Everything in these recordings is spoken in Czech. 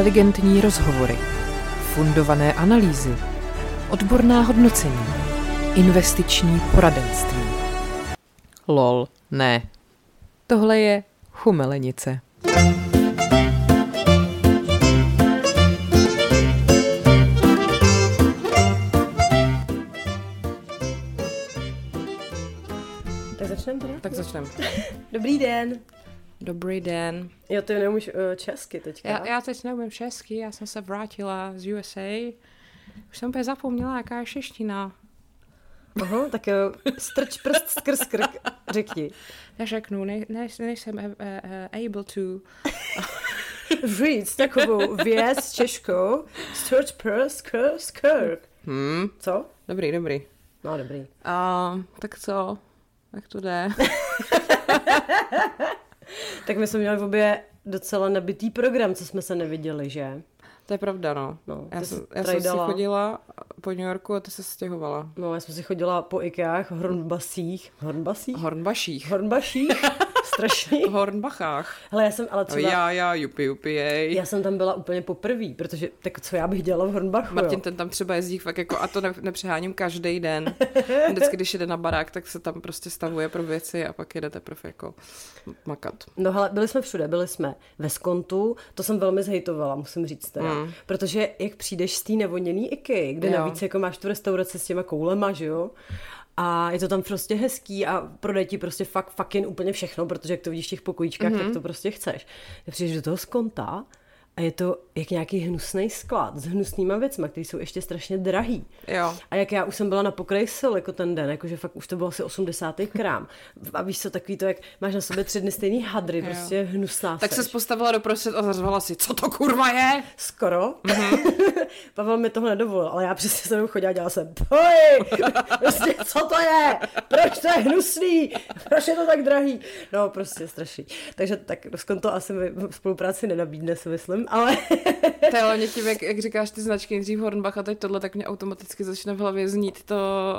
inteligentní rozhovory, fundované analýzy, odborná hodnocení, investiční poradenství. Lol, ne. Tohle je chumelenice. Tak začneme teda? Tak začneme. Dobrý den. Dobrý den. Jo, ty neumíš uh, česky teďka. Já, já teď neumím česky, já jsem se vrátila z USA. Už jsem úplně zapomněla, jaká je čeština. Aha, tak jo, strč prst skrz krk, řekni. Já řeknu, ne, ne, nejsem uh, uh, able to. Říct takovou věc českou, strč prst skrz krk. Hmm. Co? Dobrý, dobrý. No, dobrý. Uh, tak co? Jak to jde? Tak my jsme měli v obě docela nabitý program, co jsme se neviděli, že? To je pravda, no. No, já jsem, já jsem si chodila po New Yorku a ty se stěhovala. No, já jsem si chodila po Ikeách, Hornbasích. Hornbasích? Hornbaších. Hornbaších? Strašný. Hornbachách. Hele, já jsem ale třeba... Já, já, jupi, jupi, jej. Já jsem tam byla úplně poprvý, protože tak co já bych dělala v Hornbachu, Martin jo? ten tam třeba jezdí fakt jako, a to ne, nepřeháním každý den. Vždycky, když jede na barák, tak se tam prostě stavuje pro věci a pak jede teprve jako makat. No hele, byli jsme všude, byli jsme ve Skontu, to jsem velmi zhejtovala, musím říct teda. Mm. Protože jak přijdeš z té nevoněný IKEA, kde jo. navíc jako máš tu restauraci s těma koulema, že jo? A je to tam prostě hezký a prodej ti prostě fakt fucking úplně všechno, protože jak to vidíš v těch pokojíčkách, mm-hmm. tak to prostě chceš. Přijdeš do toho Skonta a je to jak nějaký hnusný sklad s hnusnýma věcma, které jsou ještě strašně drahý. Jo. A jak já už jsem byla na pokraji sil jako ten den, jakože fakt už to bylo asi 80. krám. A víš co, takový to, jak máš na sobě tři dny stejný hadry, prostě hnusná Tak se postavila doprostřed a zařvala si, co to kurva je? Skoro. Pavel mi toho nedovolil, ale já přesně jsem chodila a dělala jsem poj, prostě co to je, proč to je hnusný, proč je to tak drahý. No prostě strašný. Takže tak Roskon to asi mi spolupráci nenabídne, si myslím, ale To je hlavně tím, jak, jak říkáš ty značky, nejdřív Hornbach a teď tohle, tak mě automaticky začne v hlavě znít to,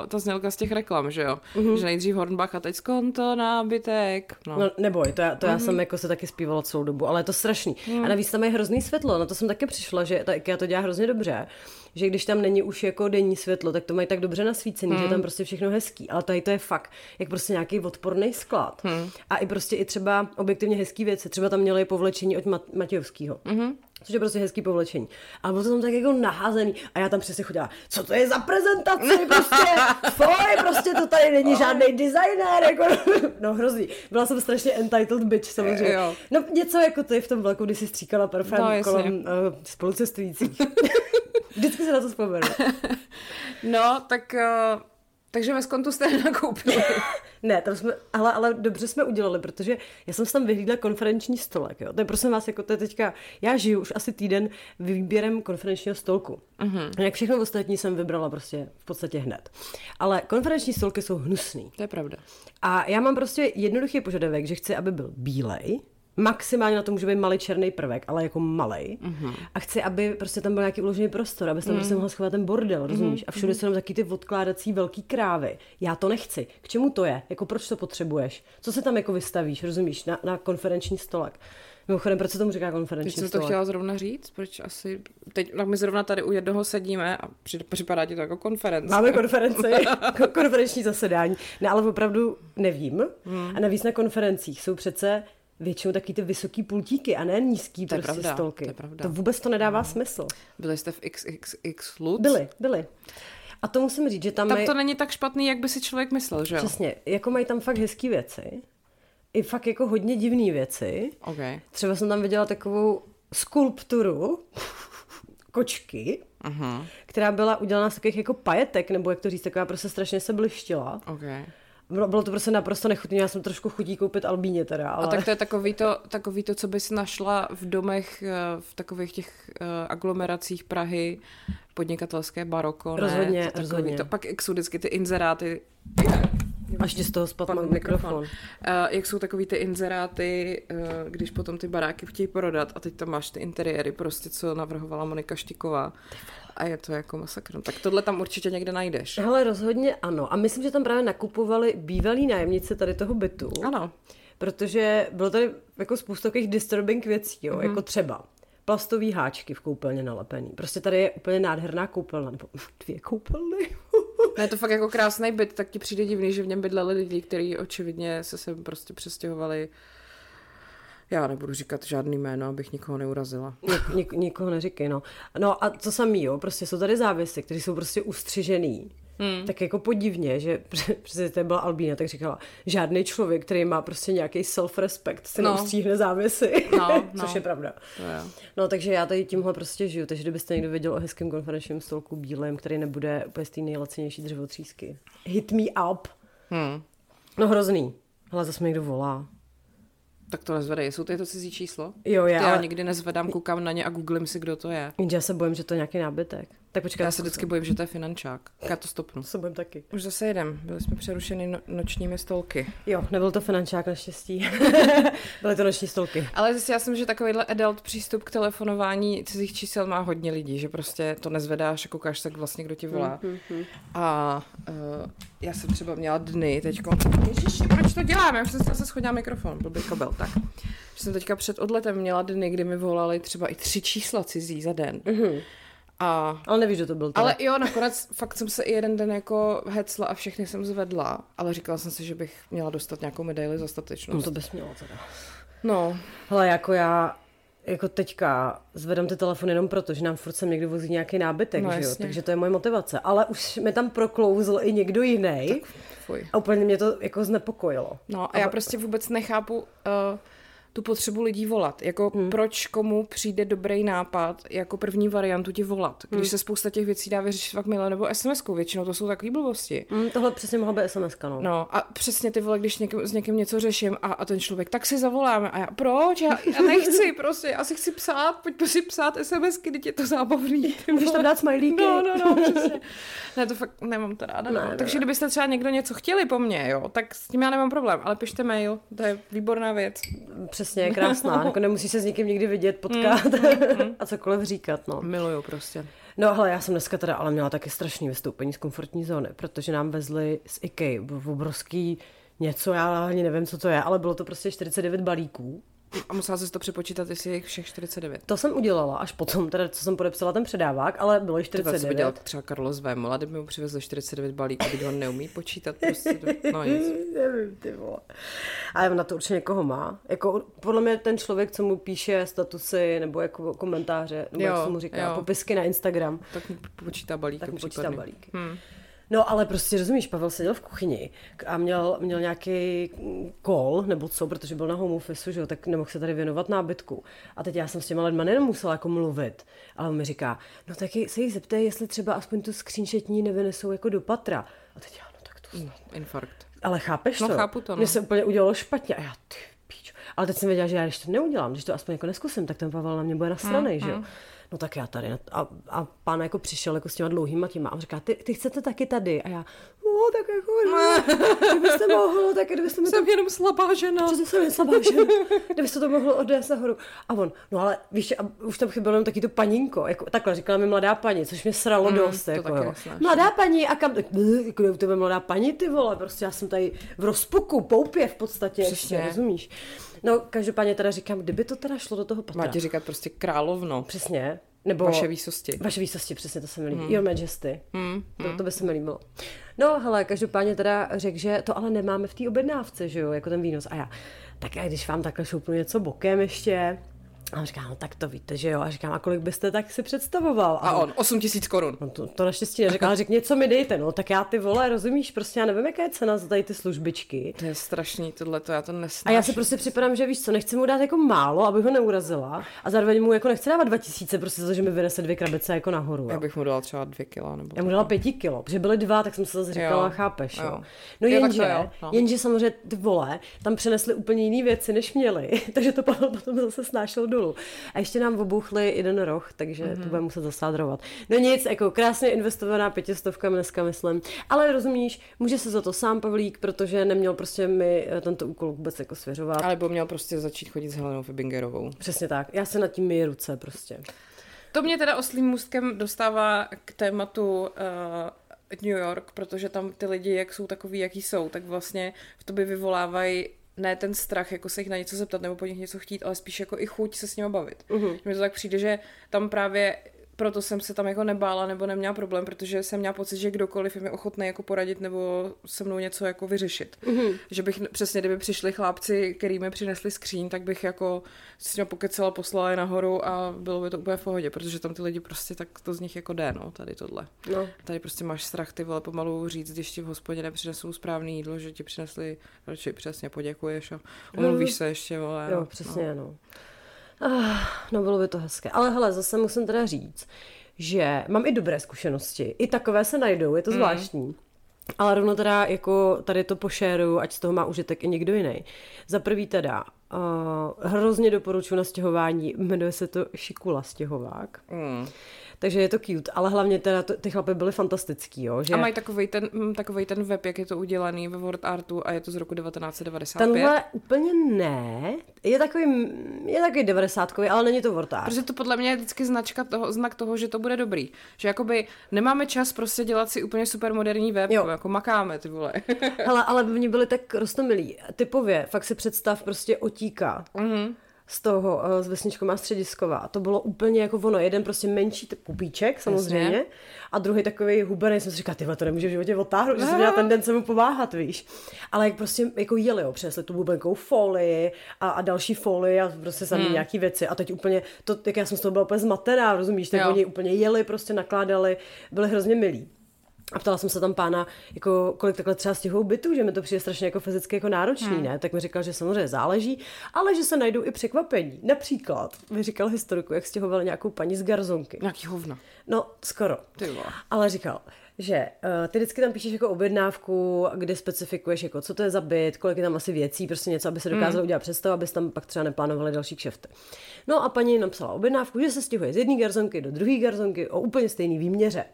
ta znělka z těch reklam, že jo? Mm-hmm. Že nejdřív Hornbach a teď skonto, nábytek. No. No neboj, to já, to já jsem jako se taky zpívala celou dobu, ale je to strašný. A navíc tam je hrozný světlo, na to jsem taky přišla, že ta IKEA to dělá hrozně dobře, že když tam není už jako denní světlo, tak to mají tak dobře nasvícený, že je tam prostě všechno hezký, ale tady to je fakt, jak prostě nějaký odporný sklad. A i prostě i třeba objektivně hezký věci, třeba tam měli povlečení od Mat- Matějovského. Což je prostě hezký povlečení. A bylo to tam tak jako naházený. A já tam přesně chodila, co to je za prezentaci, prostě, foj, prostě to tady není žádný designér, jako, no hrozný. Byla jsem strašně entitled bitch, samozřejmě. Jo. No něco jako ty v tom vlaku, kdy jsi stříkala parfém No, no, kolem uh, spolucestujících. Vždycky se na to vzpomenu. no, tak... Uh, takže ve skontu jste nakoupili. Ne, tam jsme, ale, ale dobře jsme udělali, protože já jsem si tam vyhlídla konferenční stolek. Jo. To je prosím vás, jako to je teďka, já žiju už asi týden výběrem konferenčního stolku. Uh-huh. Jak všechno ostatní jsem vybrala prostě v podstatě hned. Ale konferenční stolky jsou hnusný. To je pravda. A já mám prostě jednoduchý požadavek, že chci, aby byl bílej, maximálně na to může být malý černý prvek, ale jako malý. Uh-huh. A chci, aby prostě tam byl nějaký uložený prostor, aby se tam uh-huh. prostě mohl schovat ten bordel, rozumíš? A všude jsou tam taky ty odkládací velký krávy. Já to nechci. K čemu to je? Jako proč to potřebuješ? Co se tam jako vystavíš, rozumíš? Na, na konferenční stolek. Mimochodem, proč se tomu říká Když konferenční jsem to chtěla zrovna říct, proč asi... Teď, tak my zrovna tady u jednoho sedíme a při- připadá ti to jako konference. Máme konferenci, ko- konferenční zasedání. Ne, ale opravdu nevím. Hmm. A navíc na konferencích jsou přece většinou taky ty vysoký pultíky a ne nízký To prostě pravda, stolky. to je pravda. to vůbec to nedává smysl. Byli jste v XXX Lutz? Byly, byly. A to musím říct, že tam Tak mají, to není tak špatný, jak by si člověk myslel, že jo? přesně, jako mají tam fakt hezký věci, i fakt jako hodně divné věci. OK. Třeba jsem tam viděla takovou skulpturu kočky, Aha, která byla udělaná z takových jako pajetek, nebo jak to říct, taková prostě strašně se blištila. OK. Bylo, bylo to prostě naprosto nechutné, já jsem trošku chutí koupit albíně teda, ale... A tak to je takový to, takový to, co bys našla v domech, eh, v takových těch uh, aglomeracích Prahy, podnikatelské baroko, ne? Rozhodně, to, rozhodně. To, pak vždycky ty inzeráty, Až ti z toho spadl Spadl mikrofon. Uh, jak jsou takový ty inzeráty, uh, když potom ty baráky chtějí prodat a teď tam máš ty interiéry, prostě co navrhovala Monika Štiková. A je to jako masakr. No, Tak tohle tam určitě někde najdeš. Hele, rozhodně ano. A myslím, že tam právě nakupovali bývalí nájemníci tady toho bytu. Ano. Protože bylo tady jako spousta takových disturbing věcí, jo, mm-hmm. jako třeba plastový háčky v koupelně nalepený. Prostě tady je úplně nádherná koupelna, nebo dvě koupelny. Ne, je to fakt jako krásný byt, tak ti přijde divný, že v něm bydleli lidi, kteří očividně se sem prostě přestěhovali já nebudu říkat žádný jméno, abych nikoho neurazila. Nik, nik, nikoho neříkej, no. No a to samý, jo, prostě jsou tady závěsy, které jsou prostě ustřižený. Hmm. Tak jako podivně, že přesně to byla Albína, tak říkala, žádný člověk, který má prostě nějaký self-respect, se no. neustříhne závěsy, no, no. což je pravda. Je. No takže já tady tímhle prostě žiju, takže kdybyste někdo věděl o hezkém konferenčním stolku bílém, který nebude úplně z té nejlacenější dřevotřísky. Hit me up. Hmm. No hrozný. Ale zase mi někdo volá. Tak to nezvedej, jsou to, cizí číslo? Jo, já. já nikdy nezvedám, koukám na ně a googlím si, kdo to je. Jenže já se bojím, že to je nějaký nábytek. Tak počkej. Já se vždycky bojím, že to je finančák. Já to stopnu. Se bojím taky. Už zase jedem. Byli jsme přerušeni no- nočními stolky. Jo, nebyl to finančák naštěstí. Byly to noční stolky. Ale zase já jsem, že takovýhle adult přístup k telefonování cizích čísel má hodně lidí, že prostě to nezvedáš a koukáš tak vlastně, kdo ti volá. Mm-hmm. A uh, já jsem třeba měla dny teďko. Ježiši, proč to děláme? Já jsem se schodila mikrofon, blbý kabel, tak. Že jsem teďka před odletem měla dny, kdy mi volali třeba i tři čísla cizí za den. Mm-hmm. A, ale nevíš, že to byl teda. Ale jo, nakonec fakt jsem se i jeden den jako hecla a všechny jsem zvedla, ale říkala jsem si, že bych měla dostat nějakou medaili za statečnost. No to bys měla teda. No. Hele, jako já jako teďka zvedám ty telefony jenom proto, že nám furt sem někdo vozí nějaký nábytek, no, že jo? takže to je moje motivace. Ale už mi tam proklouzl i někdo jiný. A úplně mě to jako znepokojilo. No a já prostě vůbec nechápu, uh, tu potřebu lidí volat. Jako hmm. proč komu přijde dobrý nápad jako první variantu ti volat, když hmm. se spousta těch věcí dá vyřešit fakt milé nebo sms většinou to jsou takové blbosti. Hmm, tohle přesně mohla být sms no. no. a přesně ty vole, když někým, s někým něco řeším a, a ten člověk, tak si zavoláme a já, proč? Já, já nechci prostě, já si chci psát, pojď si psát SMSky, když je to zábavný. Můžeš tam dát smajlíky. No, no, no, přesně. Ne, to fakt nemám to ráda. No. Ne, Takže ne. kdybyste třeba někdo něco chtěli po mně, jo, tak s tím já nemám problém, ale pište mail, to je výborná věc. Přesně, krásná. jako nemusí se s někým nikdy vidět, potkat mm, mm, mm. a cokoliv říkat. No. Miluju prostě. No hele, já jsem dneska teda ale měla taky strašný vystoupení z komfortní zóny, protože nám vezli z IKEA v obrovský něco, já ani nevím, co to je, ale bylo to prostě 49 balíků a musela jsi to přepočítat, jestli je všech 49. To jsem udělala až potom, teda, co jsem podepsala ten předávák, ale bylo jich 49. Ty dělal třeba Karlo Vémola, kdyby mu přivezl 49 balíků, když on neumí počítat prostě. No nic. Nevím, ty vole. Ale na to určitě někoho má. Jako, podle mě ten člověk, co mu píše statusy nebo jako komentáře, nebo jo, jak se mu říká, jo. popisky na Instagram. Tak mu počítá balíky. Tak mu počítá balíky. Hmm. No ale prostě rozumíš, Pavel seděl v kuchyni a měl, měl nějaký kol nebo co, protože byl na home office, že jo, tak nemohl se tady věnovat nábytku. A teď já jsem s těma lidma nejenom musela jako mluvit, ale on mi říká, no taky se jich zeptej, jestli třeba aspoň tu skřínčetní nevynesou jako do patra. A teď já, no tak to snad. Infarkt. Ale chápeš no, to? chápu to, no. Mně se úplně udělalo špatně a já, ty píč. Ale teď jsem věděla, že já když to neudělám, když to aspoň jako neskusím, tak ten Pavel na mě bude nasranej, mm, že jo. Mm no tak já tady. A, a pán jako přišel jako s těma dlouhýma těma a říká, ty, ty chcete taky tady? A já, no tak jako, no, kdybyste mohl, tak kdybyste mi Jsem to... jenom slabá žena. Přesně jsem slabá žena. Kdybyste to mohl odnést nahoru. A on, no ale víš, a už tam chybělo jenom taky to paninko, jako, takhle říkala mi mladá paní, což mě sralo mm, dost. Jako, jo. Mladá paní a kam, jako u tebe mladá paní, ty vole, prostě já jsem tady v rozpuku, poupě v podstatě, Přesně. ještě, rozumíš? No, každopádně teda říkám, kdyby to teda šlo do toho patra. Máte říkat prostě královno. Přesně. Nebo vaše výsosti. Vaše výsosti, přesně to se mi líbí. Hmm. Your Majesty. Hmm. To, to by se mi líbilo. No, hele, každopádně teda řekl, že to ale nemáme v té objednávce, že jo, jako ten výnos. A já, tak a když vám takhle šoupnu něco bokem ještě, a on říká, no tak to víte, že jo. A říkám, a kolik byste tak si představoval? A, a on, 8 tisíc korun. No to, to naštěstí neřekl, ale řekl, něco mi dejte. No tak já ty vole, rozumíš, prostě já nevím, jaká je cena za tady ty službičky. To je strašný, tohle to já to nesnáším. A já si prostě připadám, že víš co, nechci mu dát jako málo, abych ho neurazila. A zároveň mu jako nechci dávat 2000, prostě za že mi vynese dvě krabice jako nahoru. Já bych mu dala třeba dvě kila. Nebo já mu dala pěti kilo, protože byly dva, tak jsem se zase říkala, jo. chápeš. Jo. Jo. No jo, jenže, jo, no. jenže samozřejmě ty vole, tam přinesli úplně jiné věci, než měli, takže to potom zase snášel dolů. A ještě nám obuchli jeden roh, takže mm-hmm. to bude muset zasádrovat. No nic, jako krásně investovaná pětistovka dneska, myslím. Ale rozumíš, může se za to sám Pavlík, protože neměl prostě mi eh, tento úkol vůbec jako svěřovat. Ale by měl prostě začít chodit s Helenou Fibingerovou. Přesně tak. Já se nad tím myji ruce prostě. To mě teda oslým můstkem dostává k tématu uh, New York, protože tam ty lidi, jak jsou takový, jaký jsou, tak vlastně v tobě vyvolávají ne ten strach, jako se jich na něco zeptat nebo po nich něco chtít, ale spíš jako i chuť se s nimi bavit. Mm-hmm. Mně to tak přijde, že tam právě proto jsem se tam jako nebála nebo neměla problém, protože jsem měla pocit, že kdokoliv je mi ochotný jako poradit nebo se mnou něco jako vyřešit. Mhm. Mm-hmm. Že bych přesně, kdyby přišli chlápci, který mi přinesli skříň, tak bych jako s nimi pokecela, poslala je nahoru a bylo by to úplně v pohodě, protože tam ty lidi prostě tak to z nich jako jde, no, tady tohle. No. Tady prostě máš strach ty vole pomalu říct, když ti v hospodě nepřinesou správné jídlo, že ti přinesli, radši přesně poděkuješ a omluvíš se ještě, vole. Jo, no. přesně, no. Ah, no bylo by to hezké. Ale hele, zase musím teda říct, že mám i dobré zkušenosti. I takové se najdou, je to zvláštní. Ale rovno teda jako tady to pošéruju, ať z toho má užitek i někdo jiný. Za prvý teda uh, hrozně doporučuji na stěhování, jmenuje se to Šikula stěhovák. Mm. Takže je to cute, ale hlavně teda to, ty chlapy byly fantastický, jo, že A mají takový ten, mm, takovej ten web, jak je to udělaný ve Word Artu a je to z roku 1995. tenhle úplně ne, je takový, je takový 90 ale není to Word Art. Protože to podle mě je vždycky značka toho, znak toho, že to bude dobrý. Že jakoby nemáme čas prostě dělat si úplně super moderní web, Jo. jako makáme ty vole. Hele, ale oni byli tak rostomilí. Typově, fakt si představ prostě otíka Mhm. Z toho, eh, z vesničko má střediskova. To bylo úplně jako ono. Jeden prostě menší t- pupíček, samozřejmě, Jasně. a druhý takový hubený. Jsem si říkala, tyhle, to nemůže v životě otáhnout, že jsem měla tendence mu pomáhat, víš. Ale jak prostě jako jeli, jo, přinesli tu bubenkou folii a, a další folii a prostě sami hmm. nějaký věci. A teď úplně, to, jak já jsem z toho byla úplně zmatená, rozumíš, tak Jo. oni úplně jeli, prostě nakládali, byli hrozně milí. A ptala jsem se tam pána, jako kolik takhle třeba stěhují bytů, že mi to přijde strašně jako fyzicky jako náročný, hmm. ne? Tak mi říkal, že samozřejmě záleží, ale že se najdou i překvapení. Například mi říkal historiku, jak stěhoval nějakou paní z garzonky. Nějaký hovna. No, skoro. Ty. Ale říkal, že uh, ty vždycky tam píšeš jako objednávku, kde specifikuješ, jako co to je za byt, kolik je tam asi věcí, prostě něco, aby se dokázalo udělat představu, abys tam pak třeba neplánovali další kšefty. No a paní napsala objednávku, že se stěhuje z jedné garzonky do druhé garzonky o úplně stejný výměře.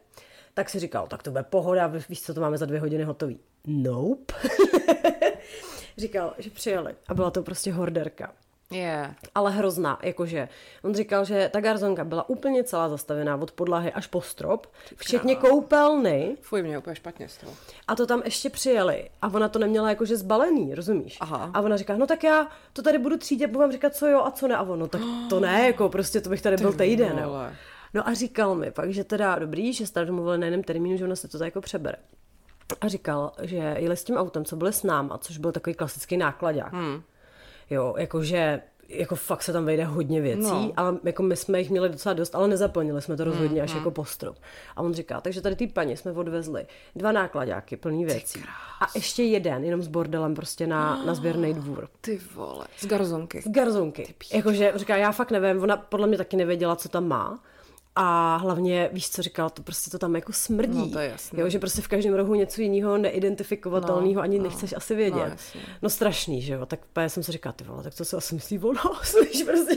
Tak si říkal, tak to bude pohoda, víš, co to máme za dvě hodiny hotový. Nope. říkal, že přijeli a byla to prostě horderka. Yeah. ale hrozná, jakože on říkal, že ta garzonka byla úplně celá zastavená od podlahy až po strop, včetně koupelny Fuj, mě úplně špatně z toho. a to tam ještě přijeli a ona to neměla jakože zbalený, rozumíš? Aha. A ona říká, no tak já to tady budu třídit, budu vám říkat, co jo a co ne. A ono, tak to ne, jako prostě to bych tady byl týden, jo. No a říkal mi pak, že teda dobrý, že jste domluvili na jiném termínu, že ona se to tak jako přebere. A říkal, že jeli s tím autem, co byli s náma, což byl takový klasický nákladák. Hmm. Jo, jakože jako fakt se tam vejde hodně věcí, No. ale jako my jsme jich měli docela dost, ale nezaplnili jsme to rozhodně až jako postrop. A on říká, takže tady ty paní jsme odvezli dva nákladáky plný věcí. A ještě jeden, jenom s bordelem prostě na, na sběrný dvůr. Ty vole. Z garzonky. Z garzonky. Jakože říká, já fakt nevím, ona podle mě taky nevěděla, co tam má. A hlavně, víš, co říkal, to prostě to tam jako smrdí. No, to je jasný. Jo, že prostě v každém rohu něco jiného neidentifikovatelného No, ani no. nechceš asi vědět. No, No, no strašný, že jo. Tak úplně jsem si říkala, ty vole, tak to se asi myslí o nás, víš, prostě.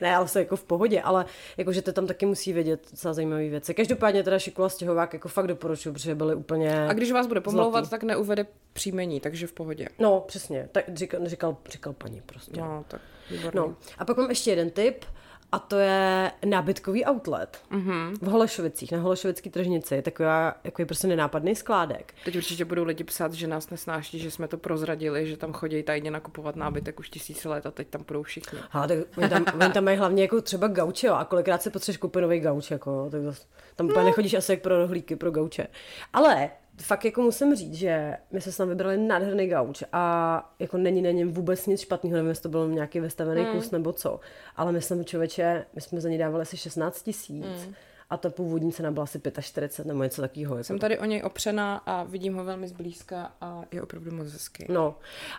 ne, ale se jako v pohodě, ale jako, že to tam taky musí vědět docela zajímavé věci. Každopádně teda Šikula stěhovák jako fakt doporučuju, protože byly úplně... A když vás bude pomlouvat, Zlatý. tak neuvede příjmení, takže v pohodě. No, přesně, tak říkal, říkal, říkal paní prostě. No, tak výborný. No, a pak mám ještě jeden tip, a to je nábytkový outlet mm-hmm. v Holešovicích, na Holešovický tržnici, taková, jako je prostě nenápadný skládek. Teď určitě budou lidi psát, že nás nesnáší, že jsme to prozradili, že tam chodí tajně nakupovat nábytek už tisíce let a teď tam půjdou všichni. Ale tak oni tam, oni tam mají hlavně jako třeba gauče, jo, a kolikrát si potřebuješ koupit nový gauč, jako, tak to, tam úplně nechodíš asi jak pro rohlíky, pro gauče. Ale fakt jako musím říct, že my jsme tam vybrali nádherný gauč a jako není na něm vůbec nic špatného, nevím, jestli to byl nějaký vystavený hmm. kus nebo co, ale myslím, člověče, my jsme za něj dávali asi 16 tisíc hmm. A ta původní cena byla asi 45 nebo něco takového. Jako. Jsem tady o něj opřená a vidím ho velmi zblízka a je opravdu moc hezký. No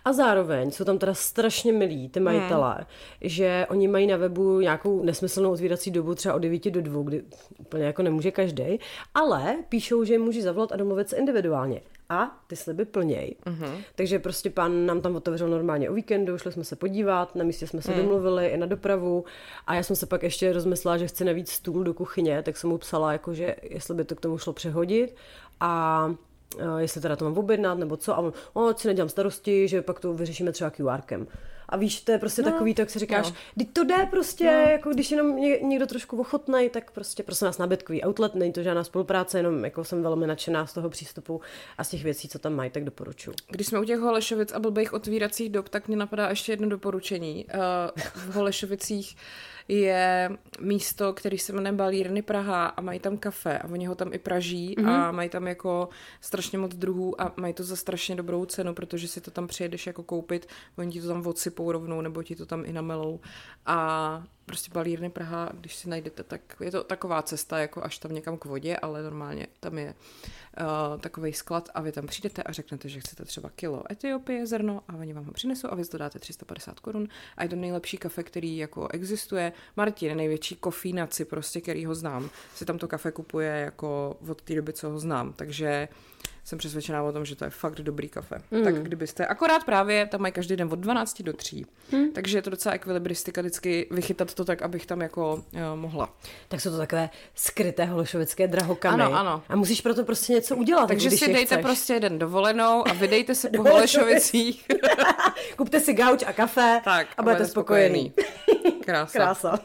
a zároveň jsou tam teda strašně milí ty majitelé, hmm. že oni mají na webu nějakou nesmyslnou otvírací dobu třeba od 9 do 2, kdy úplně jako nemůže každý, ale píšou, že je může zavolat a domluvit se individuálně. A ty sliby plněj. Mm-hmm. Takže prostě pán nám tam otevřel normálně o víkendu, šli jsme se podívat, na místě jsme se mm. domluvili i na dopravu a já jsem se pak ještě rozmyslela, že chci navíc stůl do kuchyně, tak jsem mu psala, jako, že jestli by to k tomu šlo přehodit a uh, jestli teda to mám objednat nebo co a on, o, si nedělám starosti, že pak to vyřešíme třeba QRkem. A víš, to je prostě no, takový to, jak si říkáš, no. to jde prostě, no. jako když jenom někdo trošku ochotnej, tak prostě prosím nás nabídkový outlet, není to žádná spolupráce, jenom jako jsem velmi nadšená z toho přístupu a z těch věcí, co tam mají, tak doporučuji. Když jsme u těch Holešovic a blbých otvíracích dob, tak mě napadá ještě jedno doporučení. Uh, v Holešovicích je místo, který se jmenuje Balírny Praha a mají tam kafe a oni ho tam i praží mm-hmm. a mají tam jako strašně moc druhů a mají to za strašně dobrou cenu, protože si to tam přijedeš jako koupit, oni ti to tam odsypou rovnou nebo ti to tam i namelou a prostě Balírny Praha, když si najdete, tak je to taková cesta jako až tam někam k vodě, ale normálně tam je uh, takový sklad a vy tam přijdete a řeknete, že chcete třeba kilo Etiopie zrno a oni vám ho přinesou a vy to dáte 350 korun. A je to nejlepší kafe, který jako existuje. Martin, největší kofínaci prostě, který ho znám, si tam to kafe kupuje jako od té doby, co ho znám, takže jsem přesvědčená o tom, že to je fakt dobrý kafe. Mm. Tak kdybyste, akorát právě tam mají každý den od 12 do 3, mm. takže je to docela ekvilibristika vždycky vychytat to tak, abych tam jako uh, mohla. Tak jsou to takové skryté hološovické drahokamy. Ano, ano. A musíš proto prostě něco udělat. Takže když si dejte chceš. prostě jeden dovolenou a vydejte se po Holešovicích. Kupte si gauč a kafe tak, a budete spokojený. Krása. Krása.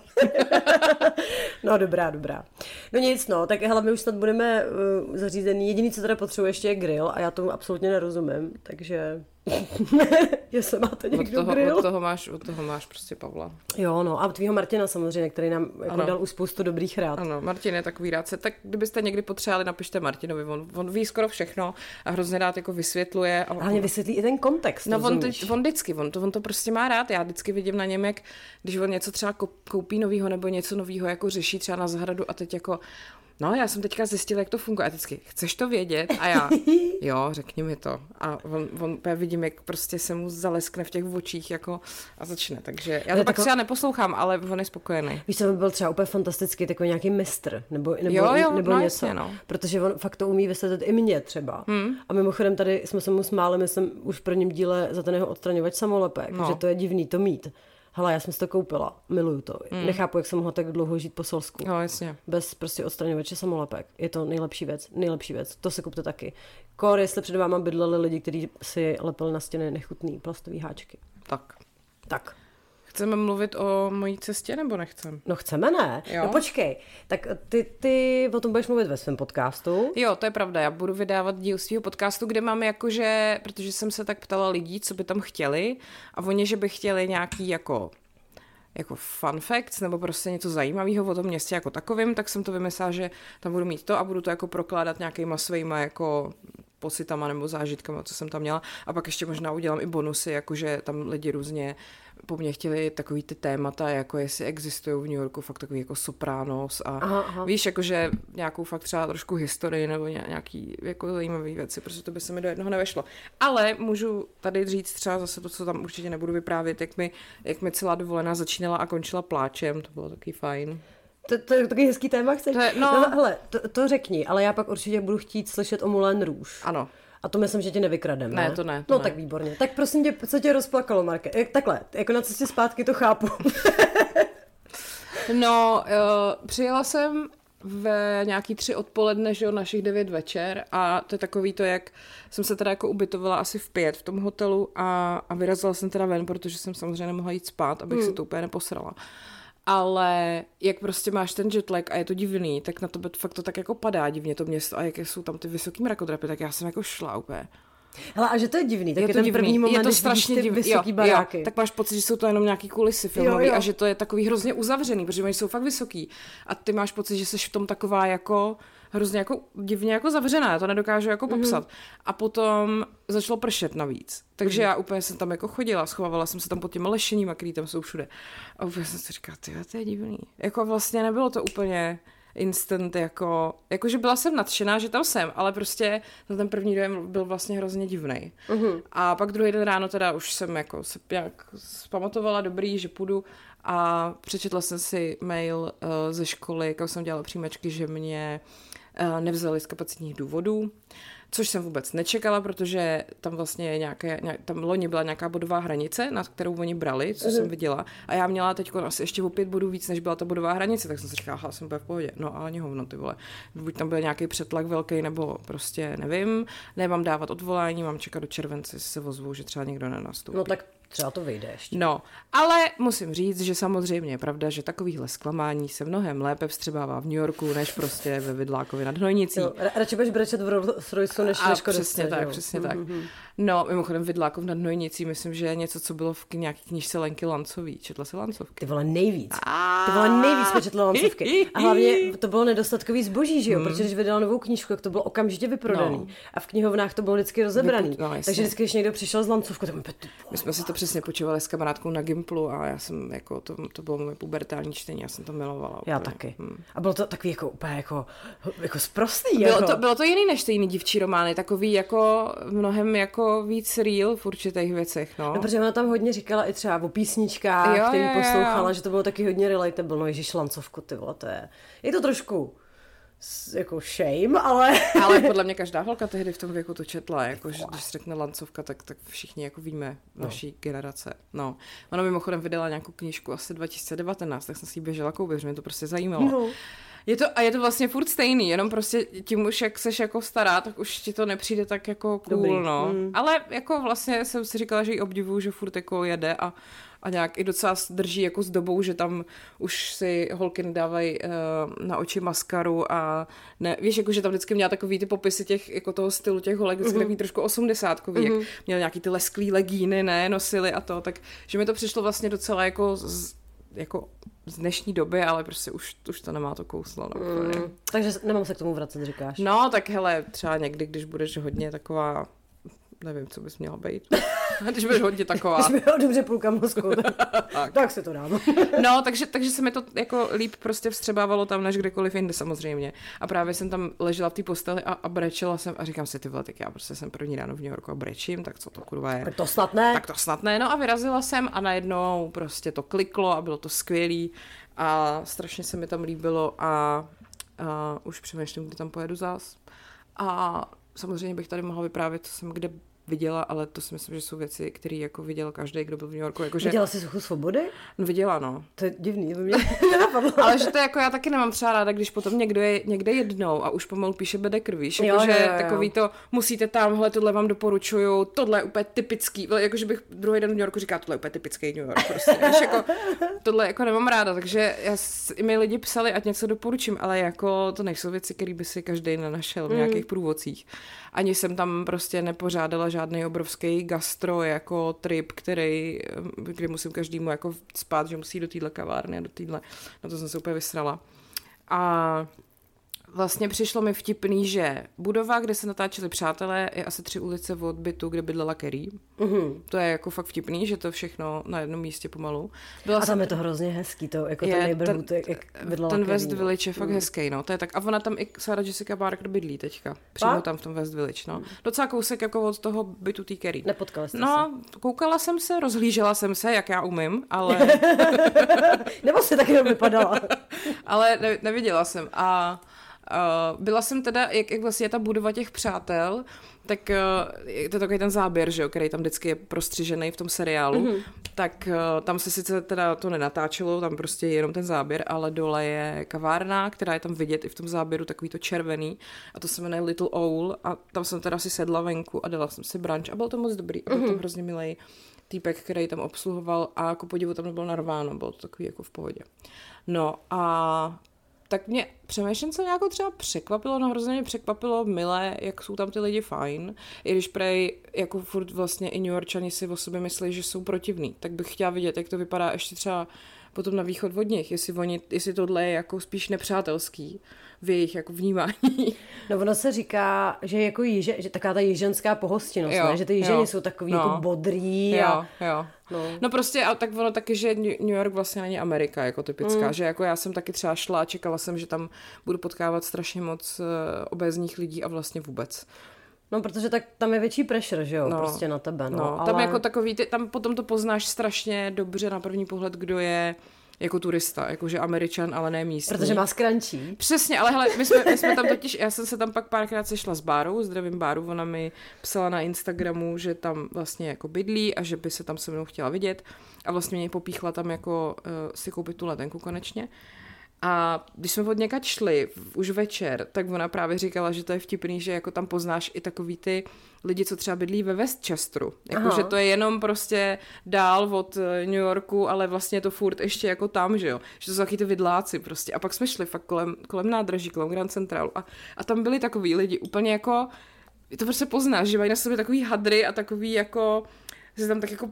no dobrá, dobrá. No nic, no, tak hele, my už snad budeme uh, zařízený. Jediný, co teda potřebuje ještě je grill a já tomu absolutně nerozumím, takže Jestli máte někdo od toho, grill. Od toho, máš, od toho máš prostě Pavla. Jo, no a tvýho Martina samozřejmě, který nám jako dal už spoustu dobrých rád. Ano, Martin je takový rádce. Tak kdybyste někdy potřebovali, napište Martinovi. On, on ví skoro všechno a hrozně rád jako vysvětluje. A hlavně vysvětlí i ten kontext. No on, teď, on vždycky, on to, on to prostě má rád. Já vždycky vidím na něm, jak když on něco třeba koupí novýho nebo něco novýho jako řeší třeba na zahradu a teď jako no já jsem teďka zjistila, jak to funguje. A vždycky, chceš to vědět? A já, jo, řekni mi to. A on, on já vidím, jak prostě se mu zaleskne v těch očích jako a začne. Takže já to no, pak třeba neposlouchám, ale on je spokojený. Víš, co by byl třeba úplně fantastický, takový nějaký mistr, nebo, nebo, jo, jo, nebo no, něco. Jasně, no. Protože on fakt to umí vysvětlit i mě třeba. Hmm. A mimochodem tady jsme se mu smáli, myslím, už v prvním díle za ten jeho odstraňovač samolepek, no. že to je divný to mít hele, já jsem si to koupila, miluju to. Mm. Nechápu, jak jsem mohla tak dlouho žít po Solsku. No, jasně. Bez prostě odstraňovače samolepek. Je to nejlepší věc, nejlepší věc. To se kupte taky. Kor, jestli před váma bydleli lidi, kteří si lepili na stěny nechutný plastový háčky. Tak. Tak. Chceme mluvit o mojí cestě nebo nechceme? No chceme, ne? Jo? No počkej, tak ty, ty o tom budeš mluvit ve svém podcastu? Jo, to je pravda, já budu vydávat díl svého podcastu, kde mám jakože, protože jsem se tak ptala lidí, co by tam chtěli a oni, že by chtěli nějaký jako jako fun facts nebo prostě něco zajímavého o tom městě jako takovým, tak jsem to vymyslela, že tam budu mít to a budu to jako prokládat nějakýma svýma jako pocitama nebo zážitkama, co jsem tam měla. A pak ještě možná udělám i bonusy, jakože tam lidi různě po mně chtěli takový ty témata, jako jestli existují v New Yorku fakt takový jako Sopranos a aha, aha. víš, jakože nějakou fakt třeba trošku historii nebo nějaký jako zajímavé věci, protože to by se mi do jednoho nevešlo. Ale můžu tady říct třeba zase to, co tam určitě nebudu vyprávět, jak mi, jak mi celá dovolená začínala a končila pláčem, to bylo taky fajn. To, to je takový hezký téma, chceš? To je, no, no hele, to, to řekni, ale já pak určitě budu chtít slyšet o Moulin Rouge. Ano. A to myslím, že tě nevykradem, ne? Ne, to ne. To no ne. tak výborně. Tak prosím tě, co tě rozplakalo, Marke? Takhle, jako na cestě zpátky to chápu. no, uh, přijela jsem ve nějaký tři odpoledne, že jo, našich devět večer a to je takový to, jak jsem se teda jako ubytovala asi v pět v tom hotelu a, a vyrazila jsem teda ven, protože jsem samozřejmě nemohla jít spát, abych hmm. se to úplně neposrala. Uh, ale jak prostě máš ten jetlag a je to divný, tak na to fakt to tak jako padá divně to město a jaké jsou tam ty vysoký mrakodrapy, tak já jsem jako šla úplně. Hele, a že to je divný, tak je, je to ten divný. první moment, je to strašně divný. vysoký jo, baráky. Jo, tak máš pocit, že jsou to jenom nějaký kulisy filmový a že to je takový hrozně uzavřený, protože oni jsou fakt vysoký. A ty máš pocit, že jsi v tom taková jako hrozně jako divně jako zavřená, já to nedokážu jako mhm. popsat. Mm-hmm. A potom začalo pršet navíc. Takže mm-hmm. já úplně jsem tam jako chodila, schovávala jsem se tam pod těmi lešením, který tam jsou všude. A úplně jsem si říkala, ty to je divný. Jako vlastně nebylo to úplně instant jako, jakože byla jsem nadšená, že tam jsem, ale prostě ten první dojem byl vlastně hrozně divný. Uh-huh. A pak druhý den ráno teda už jsem jako se nějak zpamatovala dobrý, že půjdu a přečetla jsem si mail uh, ze školy, kam jsem dělala příjmečky, že mě uh, nevzali z kapacitních důvodů Což jsem vůbec nečekala, protože tam vlastně nějaké, nějak, tam loni byla nějaká bodová hranice, nad kterou oni brali, co uh-huh. jsem viděla. A já měla teď asi ještě o pět bodů víc, než byla ta bodová hranice, tak jsem si říkala, jsem v pohodě. No a ani hovno, ty vole. Buď tam byl nějaký přetlak velký, nebo prostě nevím. Nemám dávat odvolání, mám čekat do července, se ozvu, že třeba někdo nenastoupí. No tak Třeba to vyjde ještě. No, ale musím říct, že samozřejmě je pravda, že takovýhle zklamání se mnohem lépe vstřebává v New Yorku, než prostě ve Vidlákovi nad Hnojnicí. Jo, radši budeš brečet v Rolls Royce, než, než Přesně tak, jo. přesně mm-hmm. tak. Mhm. No, mimochodem Vidlákov nad Hnojnicí, myslím, že je něco, co bylo v nějaké knižce Lenky Lancový. Četla si Lancovky? Ty vole nejvíc. Ty vole nejvíc četla Lancovky. A hlavně to bylo nedostatkový zboží, že jo? Hmm. Protože když vydala novou knížku, tak to bylo okamžitě vyprodaný. No. A v knihovnách to bylo vždycky rozebraný. No, Takže vždycky, když někdo přišel z Lancovku, tak my jsme si to přesně počívali s kamarádkou na Gimplu a já jsem jako, to, to bylo moje pubertální čtení, já jsem to milovala. Já úplně. taky. Hmm. A bylo to takový jako úplně jako, jako sprostý. Bylo, jako. to, bylo to jiný než ty jiný divčí romány, takový jako mnohem jako víc real v určitých věcech, no. no protože ona tam hodně říkala i třeba o písničkách, jo, který jo, poslouchala, jo. že to bylo taky hodně relatable, no ježiš Lancovku, ty vole, to je, je to trošku jako shame, ale... ale podle mě každá holka tehdy v tom věku to četla, jako, že když řekne lancovka, tak, tak všichni jako víme, no. naší no. generace. No. Ona mimochodem vydala nějakou knížku asi 2019, tak jsem si ji běžela koupit, že mě to prostě zajímalo. No. Je to, a je to vlastně furt stejný, jenom prostě tím už, jak seš jako stará, tak už ti to nepřijde tak jako cool, Dobrý. no. Mm. Ale jako vlastně jsem si říkala, že ji obdivuju, že furt jako jede a a nějak i docela drží jako s dobou, že tam už si holky nedávají uh, na oči maskaru a ne, víš, jako že tam vždycky měla takový ty popisy těch, jako toho stylu těch holek, vždycky mm-hmm. takový trošku osmdesátkový, mm-hmm. jak mhm. měl nějaký ty lesklý legíny, ne, nosili a to, tak že mi to přišlo vlastně docela jako z, jako z dnešní doby, ale prostě už, už to nemá to kouslo. No, mm. Takže nemám se k tomu vracet, říkáš. No, tak hele, třeba někdy, když budeš hodně taková nevím, co bys měla být. Když budeš hodně taková. Když by dobře půlka mozku, tak, tak se to dám. no, takže, takže se mi to jako líp prostě vstřebávalo tam, než kdekoliv jinde samozřejmě. A právě jsem tam ležela v té posteli a, a brečela jsem a říkám si, ty vole, tak já prostě jsem první ráno v New Yorku a brečím, tak co to kurva je. Tak to snad ne. Tak to snad ne. No a vyrazila jsem a najednou prostě to kliklo a bylo to skvělý a strašně se mi tam líbilo a, a už přemýšlím, kdy tam pojedu zás. A samozřejmě bych tady mohla vyprávět, co jsem kde viděla, ale to si myslím, že jsou věci, které jako viděl každý, kdo byl v New Yorku. Jako, že... Viděla jsi Suchu svobody? No viděla, no. To je divný, to mě ale že to jako já taky nemám třeba ráda, když potom někdo je někde jednou a už pomalu píše bede krví. Jako, že jo, jo. takový to, musíte tamhle, tohle vám doporučuju, tohle je úplně typický. Jakože bych druhý den v New Yorku říká, tohle je úplně typický New York. Prostě. Víš, jako, tohle jako nemám ráda, takže já, mi lidi psali, ať něco doporučím, ale jako to nejsou věci, které by si každý nenašel v mm. nějakých průvodcích. Ani jsem tam prostě nepořádala žádný obrovský gastro jako trip, který, kdy musím každému jako spát, že musí do téhle kavárny a do téhle. Na to jsem se úplně vysrala. A vlastně přišlo mi vtipný, že budova, kde se natáčeli přátelé, je asi tři ulice od bytu, kde bydlela Kerry. Uh-huh. To je jako fakt vtipný, že to všechno na jednom místě pomalu. Byla a tam je to hrozně hezký, to jako je, ten neighborhood, ten, jak bydlela Ten Kerry, West no. Village je fakt uh-huh. hezký, no. To je tak, a ona tam i Sarah Jessica Parker bydlí teďka. Přímo a? tam v tom West Village, no. Uh-huh. Docela kousek jako od toho bytu té Kerry. Nepotkala jste No, se. koukala jsem se, rozhlížela jsem se, jak já umím, ale... Nebo se taky vypadala. ale ne, neviděla jsem. A byla jsem teda, jak, jak vlastně je ta budova těch přátel, tak uh, je to takový ten záběr, že jo, který tam vždycky je prostřižený v tom seriálu, mm-hmm. tak uh, tam se sice teda to nenatáčelo, tam prostě je jenom ten záběr, ale dole je kavárna, která je tam vidět i v tom záběru, takový to červený a to se jmenuje Little Owl a tam jsem teda si sedla venku a dala jsem si brunch a byl to moc dobrý a byl mm-hmm. to mhm. hrozně milý týpek, který tam obsluhoval a jako podivu tam nebylo narváno, bylo to takový jako v pohodě. No a tak mě přemýšlím, co nějakou třeba překvapilo, no hrozně mě překvapilo milé, jak jsou tam ty lidi fajn, i když prej jako furt vlastně i New Yorkčani si o sobě myslí, že jsou protivní, tak bych chtěla vidět, jak to vypadá ještě třeba potom na východ od nich, jestli, oni, jestli tohle je jako spíš nepřátelský v jejich jako vnímání. No ono se říká, že jako jiže, že taká ta jiženská pohostinnost, jo, ne? že ty jiženi jo, jsou takový no. jako bodrý. Jo, a... jo. No. no prostě, a tak ono taky, že New York vlastně není Amerika jako typická, mm. že jako já jsem taky třeba šla a čekala jsem, že tam budu potkávat strašně moc uh, obézních lidí a vlastně vůbec. No, protože tak tam je větší pressure, že jo, no, prostě na tebe, no. no ale... Tam jako takový, ty, tam potom to poznáš strašně dobře na první pohled, kdo je jako turista, jakože američan, ale ne místní. Protože má skrančí. Přesně, ale hele, my jsme, my jsme tam totiž, já jsem se tam pak párkrát sešla s Bárou, zdravím Báru, ona mi psala na Instagramu, že tam vlastně jako bydlí a že by se tam se mnou chtěla vidět a vlastně mě popíchla tam jako uh, si koupit tu letenku konečně. A když jsme od někaď šli, už večer, tak ona právě říkala, že to je vtipný, že jako tam poznáš i takový ty lidi, co třeba bydlí ve Westchesteru. Jako, že to je jenom prostě dál od eh, New Yorku, ale vlastně to furt ještě jako tam, že jo. Že to jsou taky ty vidláci prostě. A pak jsme šli fakt kolem, kolem nádraží, kolem Grand Centralu a, a tam byli takový lidi úplně jako, to prostě poznáš, že mají na sobě takový hadry a takový jako, že tam tak jako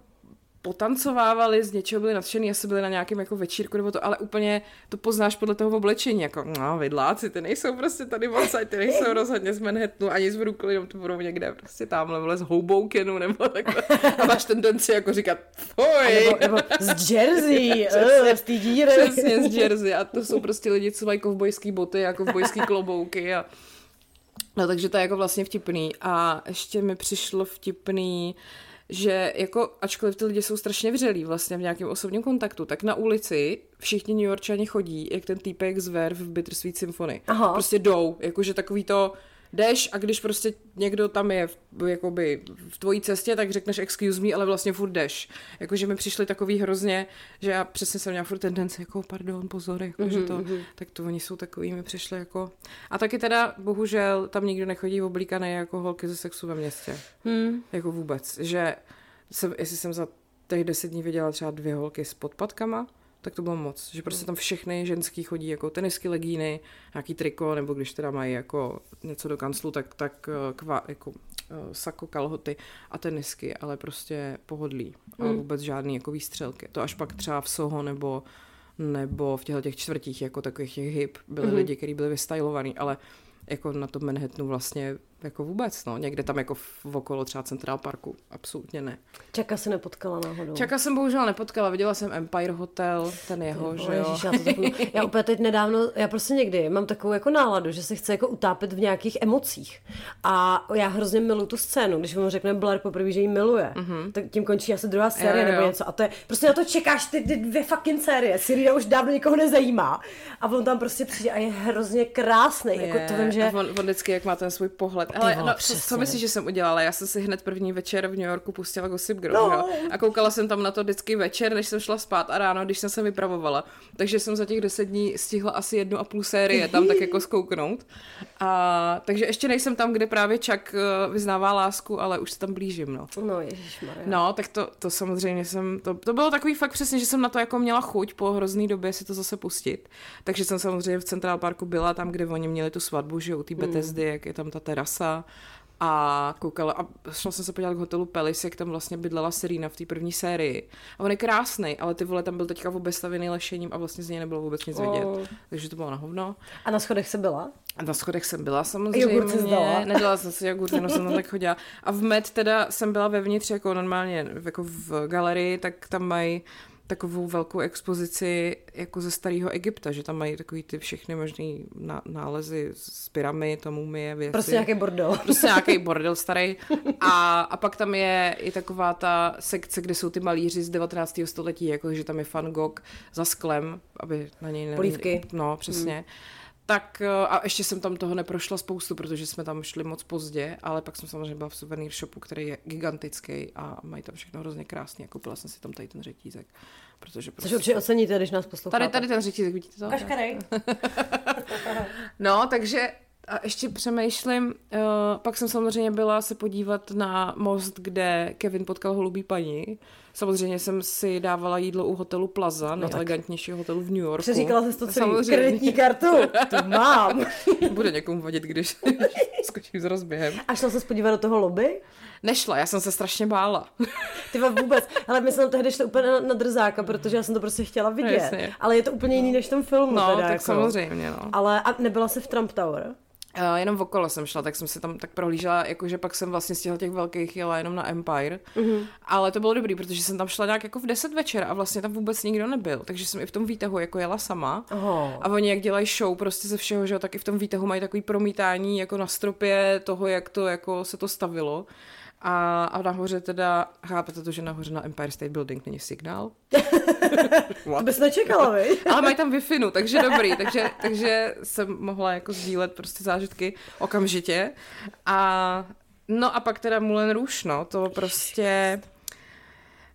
potancovávali, z něčeho byli nadšený, asi byli na nějakém jako večírku nebo to, ale úplně to poznáš podle toho oblečení, jako no, vidláci, ty nejsou prostě tady v ty nejsou rozhodně z Manhattanu, ani z Brooklynu, to budou někde prostě tamhle vole z Hoboukenu nebo takhle. A máš tendenci jako říkat fuj. Nebo, nebo z Jersey, uh, z té díry. Přesně z Jersey a to jsou prostě lidi, co mají kovbojský boty a kovbojský klobouky a No takže to je jako vlastně vtipný. A ještě mi přišlo vtipný, že jako, ačkoliv ty lidi jsou strašně vřelí vlastně v nějakém osobním kontaktu, tak na ulici všichni New Yorkčani chodí, jak ten týpek z Verve v Bittersweet Symphony. Aha. Prostě jdou, jakože takový to, jdeš a když prostě někdo tam je v, jakoby v tvojí cestě, tak řekneš excuse me, ale vlastně furt jdeš. Jakože mi přišli takový hrozně, že já přesně jsem měla furt tendence jako pardon, pozor, jako, mm-hmm. že to, mhm. tak to oni jsou takový, mi přišli jako... A taky teda, bohužel, tam nikdo nechodí oblíkaný jako holky ze sexu ve městě. Mm. Jako vůbec. Že jsem, jestli jsem za těch deset dní viděla třeba dvě holky s podpatkama, tak to bylo moc. Že prostě tam všechny ženský chodí jako tenisky, legíny, nějaký triko, nebo když teda mají jako něco do kanclu, tak, tak eh, kva, jako eh, sako, kalhoty a tenisky, ale prostě pohodlí. A mm. vůbec žádný jako výstřelky. To až pak třeba v Soho nebo nebo v těchto těch čtvrtích, jako takových těch hip, byli mm. lidi, kteří byli vystylovaní, ale jako na tom Manhattanu vlastně jako vůbec, no. Někde tam jako v okolo třeba Central Parku. Absolutně ne. Čaka se nepotkala náhodou. Čaka jsem bohužel nepotkala. Viděla jsem Empire Hotel, ten jeho, že jo. Ježiš, já, to takovou, já úplně teď nedávno, já prostě někdy mám takovou jako náladu, že se chce jako utápět v nějakých emocích. A já hrozně miluju tu scénu, když mu řekne Blair poprvé, že ji miluje, mm-hmm. tak tím končí asi druhá série jo, jo. nebo něco. A to je, prostě na to čekáš ty, ty dvě fucking série. Sirina už dávno nikoho nezajímá. A on tam prostě přijde a je hrozně krásný. Je, jako to vím, že... A on, on vždycky, jak má ten svůj pohled. Ale no, co, co myslíš, že jsem udělala? Já jsem si hned první večer v New Yorku pustila Gossip Girl, no. A koukala jsem tam na to vždycky večer, než jsem šla spát a ráno, když jsem se vypravovala. Takže jsem za těch deset dní stihla asi jednu a půl série tam tak jako zkouknout. A, takže ještě nejsem tam, kde právě Čak eh, vyznává lásku, ale už se tam blížím, no. No, ježišmarja. No, tak to, to samozřejmě jsem, to, to bylo takový fakt přesně, že jsem na to jako měla chuť po hrozný době si to zase pustit. Takže jsem samozřejmě v Central Parku byla tam, kde oni měli tu svatbu, že u té hmm. Bethesdy, jak je tam ta terasa a koukala a šla jsem se podívat k hotelu Pelis, jak tam vlastně bydlela Serena v té první sérii. A on je krásný, ale ty vole tam byl teďka obestavený lešením a vlastně z něj nebylo vůbec nic vidět. Oh. Takže to bylo na hovno. A na schodech se byla? A na schodech jsem byla samozřejmě. Jogurt se zdala. Nedělala jsem si jogurt, jenom jsem tam tak chodila. A v Med teda jsem byla vevnitř jako normálně jako v galerii, tak tam mají takovou velkou expozici jako ze starého Egypta, že tam mají takový ty všechny možné nálezy z pyramid, mumie, věci. Prostě nějaký bordel. Prostě nějaký bordel starý. A, a pak tam je i taková ta sekce, kde jsou ty malíři z 19. století, jako že tam je Van Gogh za sklem, aby na něj... Ne... Polívky. No, přesně. Hmm tak eh, a ještě jsem tam toho neprošla spoustu, protože jsme tam šli moc pozdě, ale pak jsem samozřejmě byla v souvenir shopu, který je gigantický a mají tam všechno hrozně krásně. Koupila jsem si tam tady ten řetízek. Protože prostě... Což určitě oceníte, když nás posloucháte. Tady, tady ten řetízek, vidíte to? Kaškarej. no, takže a ještě přemýšlím, uh, pak jsem samozřejmě byla se podívat na most, kde Kevin potkal holubí paní. Samozřejmě jsem si dávala jídlo u hotelu Plaza, no nejelegantnějšího hotelu v New Yorku. Přeříkala jsi to celý samozřejmě. kreditní kartu, to mám. Bude někomu vadit, když skočím s rozběhem. A šla se podívat do toho lobby? Nešla, já jsem se strašně bála. Ty vůbec, ale my jsme tehdy šli úplně na, na drzáka, protože já jsem to prostě chtěla vidět. No, ale je to úplně jiný než v tom filmu. No, teda, tak jako. samozřejmě, no. Ale a nebyla se v Trump Tower? Uh, jenom okolo jsem šla, tak jsem si tam tak prohlížela, jakože pak jsem vlastně z těch velkých jela jenom na Empire. Mm-hmm. Ale to bylo dobrý, protože jsem tam šla nějak jako v 10 večer a vlastně tam vůbec nikdo nebyl. Takže jsem i v tom výtahu jako jela sama. Oh. A oni jak dělají show prostě ze všeho, že jo, tak i v tom výtahu mají takový promítání jako na stropě toho, jak to jako se to stavilo. A, a nahoře teda, chápete to, že nahoře na Empire State Building není signál? to bys nečekala, vy? Ale mají tam wi no, takže dobrý, takže, takže jsem mohla jako sdílet prostě zážitky okamžitě. A no a pak teda Moulin Rouge, no, to prostě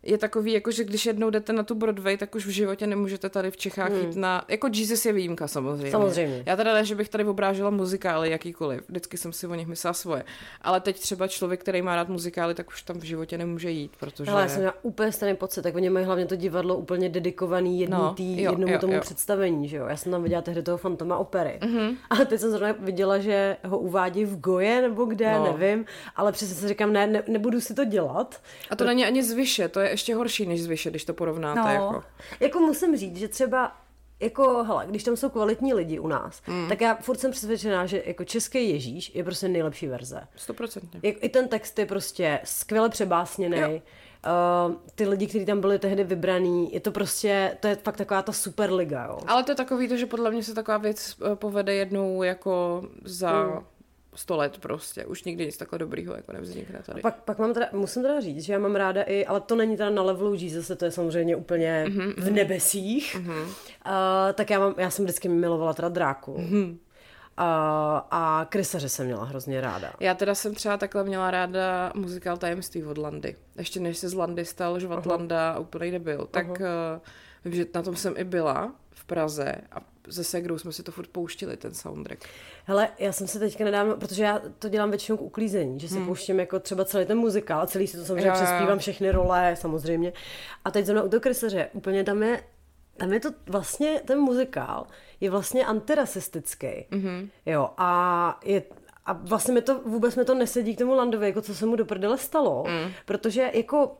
je takový, jako že když jednou jdete na tu Broadway, tak už v životě nemůžete tady v Čechách hmm. jít na... Jako Jesus je výjimka samozřejmě. Samozřejmě. Já teda ne, že bych tady obrážela muzikály jakýkoliv. Vždycky jsem si o nich myslela svoje. Ale teď třeba člověk, který má rád muzikály, tak už tam v životě nemůže jít, protože... Ale já jsem měla úplně stejný pocit, tak oni mají hlavně to divadlo úplně dedikovaný jedný no, tý, jo, jednomu jo, tomu jo. představení, že jo. Já jsem tam viděla tehdy toho Fantoma opery. Mm-hmm. A teď jsem zrovna viděla, že ho uvádí v Goje nebo kde, no. nevím. Ale přesně si říkám, ne, ne, nebudu si to dělat. A to není ani zvyše, to je ještě horší než zvyše, když to porovnáte. No. Jako. jako musím říct, že třeba jako, hele, když tam jsou kvalitní lidi u nás, mm. tak já furt jsem přesvědčená, že jako český Ježíš je prostě nejlepší verze. 100%. I ten text je prostě skvěle přebásněný. Uh, ty lidi, kteří tam byli tehdy vybraný, je to prostě, to je fakt taková ta super liga, jo. Ale to je takový to, že podle mě se taková věc eh, povede jednou jako za... Mm sto let prostě. Už nikdy nic takhle dobrýho jako nevznikne tady. A pak, pak mám teda, musím teda říct, že já mám ráda i, ale to není teda na levelu Jesus, to je samozřejmě úplně mm-hmm, v nebesích. Mm-hmm. Uh, tak já, mám, já jsem vždycky milovala teda dráku. Mm-hmm. A, a krysaře jsem měla hrozně ráda. Já teda jsem třeba takhle měla ráda muzikál Tajemství od Landy. Ještě než se z Landy stal Žvatlanda uh-huh. a úplně nebyl. Tak uh-huh. uh, vím, že na tom jsem i byla Praze a se Segrou jsme si to furt pouštili, ten soundtrack. Hele, já jsem se teďka nedávno, protože já to dělám většinou k uklízení, že si hmm. pouštím jako třeba celý ten muzikál, celý si to samozřejmě přespívám všechny role, samozřejmě. A teď zrovna u toho krysaře, úplně tam je tam je to vlastně, ten muzikál je vlastně antirasistický. Mm-hmm. Jo, a je, a vlastně mi to, vůbec mi to nesedí k tomu Landovi, jako co se mu do prdele stalo, mm. protože jako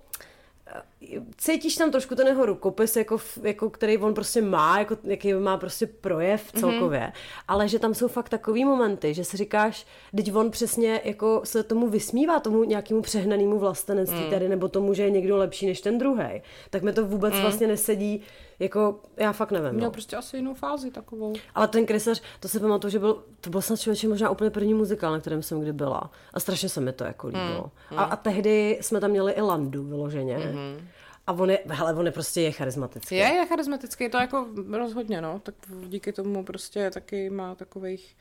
cítíš tam trošku ten jeho rukopis, jako, jako který on prostě má, jako, jaký má prostě projev mhm. celkově, mm-hmm. ale že tam jsou fakt takový momenty, že si říkáš, teď on přesně jako se tomu vysmívá, tomu nějakému přehnanému vlastenectví mm. tady, nebo tomu, že je někdo lepší než ten druhý, tak mi to vůbec mm. vlastně nesedí, jako já fakt nevím. Měl no. prostě asi jinou fázi takovou. Ale ten krysař, to se pamatuju, že byl, to byl snad člověče možná úplně první muzikál, na kterém jsem kdy byla. A strašně se mi to jako líbilo. Mm. A, a tehdy jsme tam měli i Landu vyloženě. Mm-hmm. A on je, hele, on je prostě je charismatický. Je, je charismatický, to jako rozhodně, no. Tak díky tomu prostě taky má takových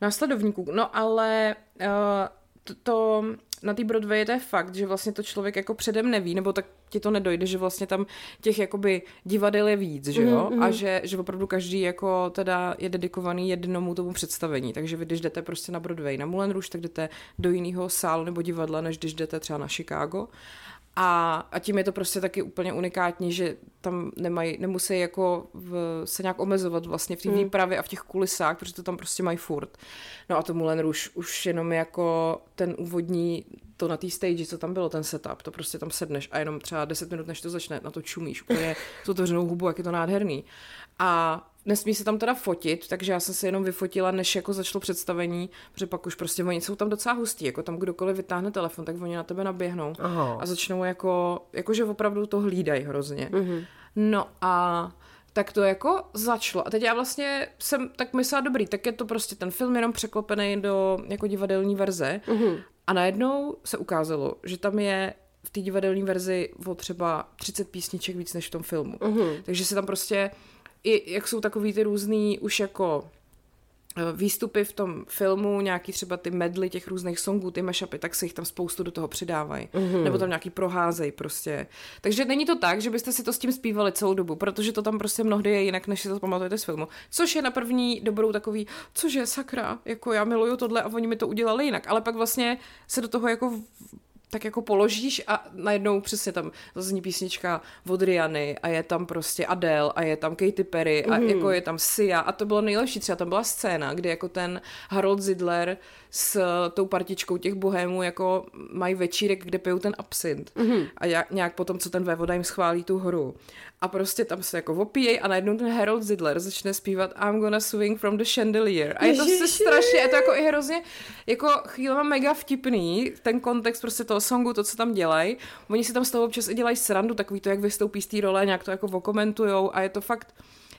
následovníků. No ale uh, to, to na té Broadway to je fakt, že vlastně to člověk jako předem neví, nebo tak ti to nedojde, že vlastně tam těch jakoby divadel je víc, že jo? Mm-hmm. A že, že opravdu každý jako teda je dedikovaný jednomu tomu představení. Takže vy, když jdete prostě na Broadway, na Moulin Rouge, tak jdete do jiného sálu nebo divadla, než když jdete třeba na Chicago. A, a tím je to prostě taky úplně unikátní, že tam nemají, nemusí jako v, se nějak omezovat vlastně v té hmm. výpravě a v těch kulisách, protože to tam prostě mají furt. No a to Moulin Rouge už jenom jako ten úvodní, to na té stage, co tam bylo, ten setup, to prostě tam sedneš a jenom třeba 10 minut, než to začne, na to čumíš úplně s otevřenou hubu, jak je to nádherný. A nesmí se tam teda fotit, takže já jsem se jenom vyfotila, než jako začalo představení, protože pak už prostě oni jsou tam docela hustí, jako tam kdokoliv vytáhne telefon, tak oni na tebe naběhnou Aha. a začnou jako, jakože opravdu to hlídají hrozně. Mm-hmm. No a tak to jako začalo. A teď já vlastně jsem tak myslela, dobrý, tak je to prostě ten film jenom překlopený do jako divadelní verze. Mm-hmm. A najednou se ukázalo, že tam je v té divadelní verzi o třeba 30 písniček víc než v tom filmu. Mm-hmm. Takže se tam prostě i jak jsou takový ty různý už jako eh, výstupy v tom filmu, nějaký třeba ty medly těch různých songů, ty mashupy, tak se jich tam spoustu do toho přidávají. Mm-hmm. Nebo tam nějaký proházej prostě. Takže není to tak, že byste si to s tím zpívali celou dobu, protože to tam prostě mnohdy je jinak, než si to pamatujete z filmu. Což je na první dobrou takový, cože sakra, jako já miluju tohle a oni mi to udělali jinak. Ale pak vlastně se do toho jako tak jako položíš a najednou přesně tam zazní písnička od Riany a je tam prostě Adele a je tam Katy Perry a mm. jako je tam Sia a to bylo nejlepší. Třeba tam byla scéna, kdy jako ten Harold Zidler s tou partičkou těch bohémů jako mají večírek, kde pijou ten absint mm-hmm. a nějak potom, co ten vévoda jim schválí tu horu. A prostě tam se jako opíjejí a najednou ten Harold Zidler začne zpívat I'm gonna swing from the chandelier. A je to se strašně, je to jako i hrozně, jako chvílema mega vtipný, ten kontext prostě toho songu, to, co tam dělají. Oni si tam z toho občas i dělají srandu, takový to, jak vystoupí z té role, nějak to jako vokomentujou a je to fakt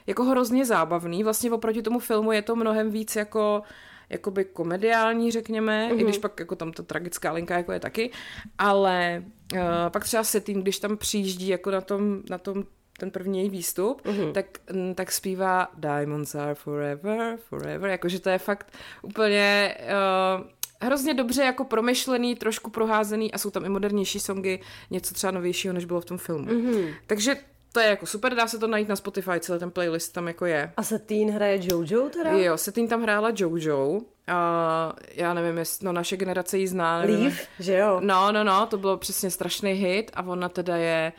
jako hrozně zábavný. Vlastně oproti tomu filmu je to mnohem víc jako jakoby komediální, řekněme, mm-hmm. i když pak jako tam ta tragická linka jako je taky, ale uh, pak třeba Setting, když tam přijíždí jako na tom, na tom ten první její výstup, mm-hmm. tak, tak zpívá Diamonds are forever, forever, jakože to je fakt úplně uh, hrozně dobře jako promyšlený, trošku proházený a jsou tam i modernější songy, něco třeba novějšího, než bylo v tom filmu. Mm-hmm. Takže to je jako super, dá se to najít na Spotify, celý ten playlist tam jako je. A Setín hraje Jojo teda? Jo, Setín tam hrála Jojo. A já nevím, jestli, no naše generace ji zná. Nevím. Leave, že jo? No, no, no, to bylo přesně strašný hit a ona teda je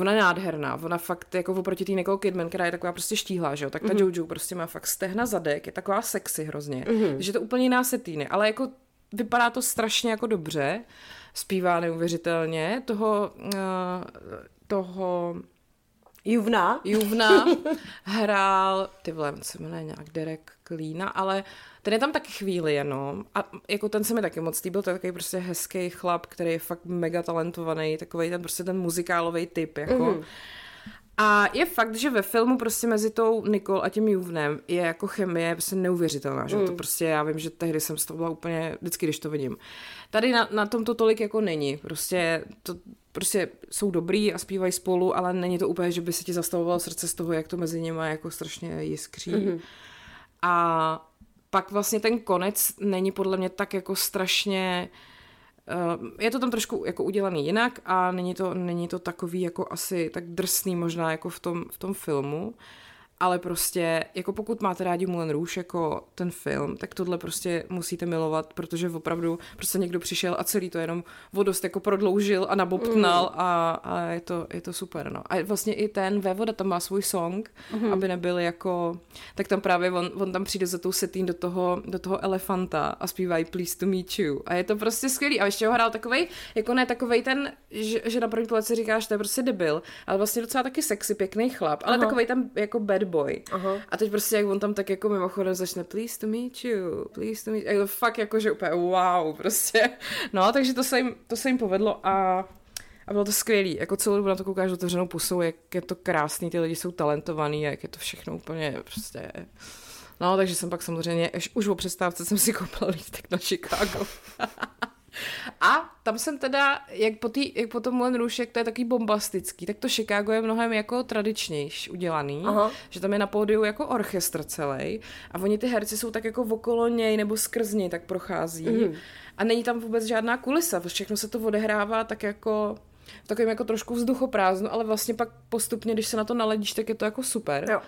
ona je nádherná, ona fakt jako oproti té Nicole Kidman, která je taková prostě štíhlá, že jo, tak ta mm-hmm. Jojo prostě má fakt stehna zadek, je taková sexy hrozně, mm-hmm. že to úplně jiná setýny, ale jako vypadá to strašně jako dobře, zpívá neuvěřitelně, toho, uh, toho Juvna. Juvna hrál, ty vole, se jmenuje nějak Derek Klína, ale ten je tam taky chvíli jenom a jako ten se mi taky moc líbil, to je takový prostě hezký chlap, který je fakt mega talentovaný, takový ten prostě ten muzikálový typ, jako. Mm-hmm. A je fakt, že ve filmu prostě mezi tou Nicole a tím Juvnem je jako chemie prostě neuvěřitelná, že mm. to prostě já vím, že tehdy jsem z toho byla úplně, vždycky, když to vidím. Tady na, na tom to tolik jako není, prostě to, prostě jsou dobrý a zpívají spolu, ale není to úplně, že by se ti zastavovalo srdce z toho, jak to mezi nimi jako strašně jiskří. Mm-hmm. A pak vlastně ten konec není podle mě tak jako strašně je to tam trošku jako udělaný jinak a není to, není to takový jako asi tak drsný možná jako v tom, v tom filmu, ale prostě, jako pokud máte rádi Moulin Rouge jako ten film, tak tohle prostě musíte milovat, protože opravdu prostě někdo přišel a celý to jenom vodost jako prodloužil a nabobtnal mm. a, a je, to, je to super, no. A vlastně i ten Vévoda tam má svůj song, mm. aby nebyl jako, tak tam právě on, on tam přijde za tou setín do toho, do toho elefanta a zpívají Please to meet you. A je to prostě skvělý. A ještě ho hrál takovej, jako ne takovej ten, že, že na první pohled si říkáš, to je prostě debil, ale vlastně docela taky sexy, pěkný chlap, ale Aha. takovej tam jako bad boy. Aha. A teď prostě, jak on tam tak jako mimochodem začne please to meet you, please to meet you. A je to fakt jako, že úplně wow, prostě. No, takže to se jim, to se jim povedlo a a bylo to skvělý, jako celou dobu na to koukáš otevřenou pusou, jak je to krásný, ty lidi jsou talentovaný, jak je to všechno úplně prostě... No, takže jsem pak samozřejmě, už o přestávce jsem si koupila lístek na Chicago. A tam jsem teda, jak po, tý, jak po tom Moulin Rouge, to je takový bombastický, tak to Chicago je mnohem jako tradičnější udělaný, Aha. že tam je na pódiu jako orchestr celý a oni ty herci jsou tak jako okolo něj nebo skrz něj tak prochází mm. a není tam vůbec žádná kulisa, všechno se to odehrává tak jako takovým jako trošku vzduchoprázdno, ale vlastně pak postupně, když se na to naledíš, tak je to jako super. Jo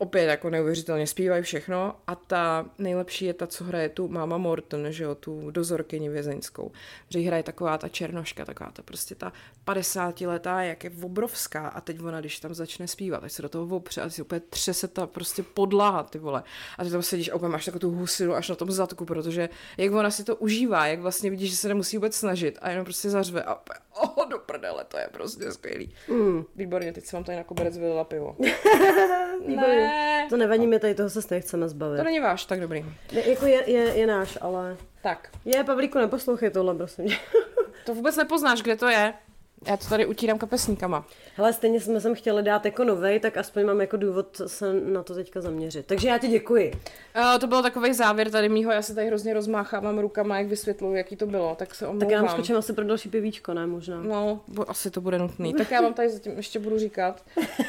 opět jako neuvěřitelně zpívají všechno a ta nejlepší je ta, co hraje tu máma Morton, že jo, tu dozorkyni vězeňskou. Že hraje taková ta černoška, taková ta prostě ta 50 letá, jak je obrovská a teď ona, když tam začne zpívat, tak se do toho opře a si opět třese ta prostě podlaha, ty vole. A ty tam sedíš a opět máš takovou tu husinu až na tom zadku, protože jak ona si to užívá, jak vlastně vidíš, že se nemusí vůbec snažit a jenom prostě zařve a opět, oh, do prdele, to je prostě skvělý. Mm. Výborně, teď se vám tady na koberec vylila pivo. ne. To nevadí, my tady toho se nechceme zbavit. To není váš, tak dobrý. Ne, jako je, je, je náš, ale... Tak. Je, Pavlíku, neposlouchej tohle, prosím. to vůbec nepoznáš, kde to je. Já to tady utírám kapesníkama. Hele, stejně jsme sem chtěli dát jako novej, tak aspoň mám jako důvod se na to teďka zaměřit. Takže já ti děkuji. Uh, to byl takový závěr tady mýho, já se tady hrozně rozmáchávám rukama, jak vysvětluju, jaký to bylo, tak se omlouvám. Tak já vám skočím asi pro další pivíčko, ne možná. No, bo, asi to bude nutný. Tak já vám tady zatím ještě budu říkat.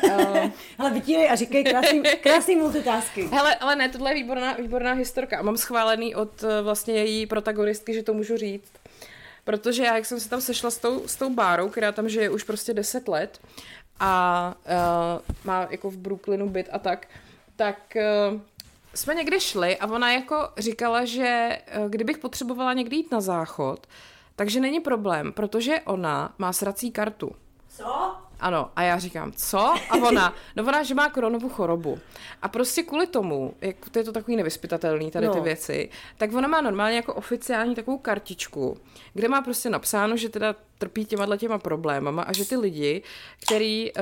Uh... Hele, vytírej a říkej krásný, krásný multitasking. Hele, ale ne, tohle je výborná, výborná historka. A mám schválený od eh, vlastně její protagonistky, že to můžu říct. Protože já, jak jsem se tam sešla s tou, s tou bárou, která tam žije už prostě 10 let a uh, má jako v Brooklynu byt a tak, tak uh, jsme někde šli a ona jako říkala, že uh, kdybych potřebovala někdy jít na záchod, takže není problém, protože ona má srací kartu. Co? Ano, a já říkám, co? A ona, no ona, že má koronovou chorobu. A prostě kvůli tomu, jak to je to takový nevyspytatelný, tady no. ty věci, tak ona má normálně jako oficiální takovou kartičku, kde má prostě napsáno, že teda trpí těma těma problémama a že ty lidi, který uh,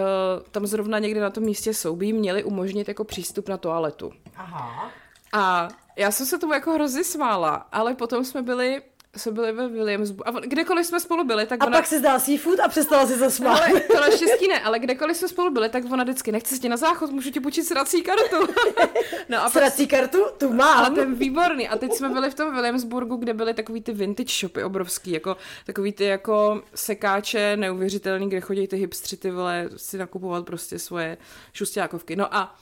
tam zrovna někde na tom místě jsou, by jim měli umožnit jako přístup na toaletu. Aha. A já jsem se tomu jako hrozně smála, ale potom jsme byli jsme byli ve Williamsburgu. A kdekoliv jsme spolu byli, tak A ona... pak si zdal seafood a přestala si zasmát. Ale to naštěstí ne, ale kdekoliv jsme spolu byli, tak ona vždycky nechce tě na záchod, můžu ti počít srací kartu. no a pak, Srací kartu? Tu mám. ale ten výborný. A teď jsme byli v tom Williamsburgu, kde byly takový ty vintage shopy obrovský, jako takový ty jako sekáče neuvěřitelný, kde chodí ty hipstři ty vole si nakupovat prostě svoje šustákovky. No a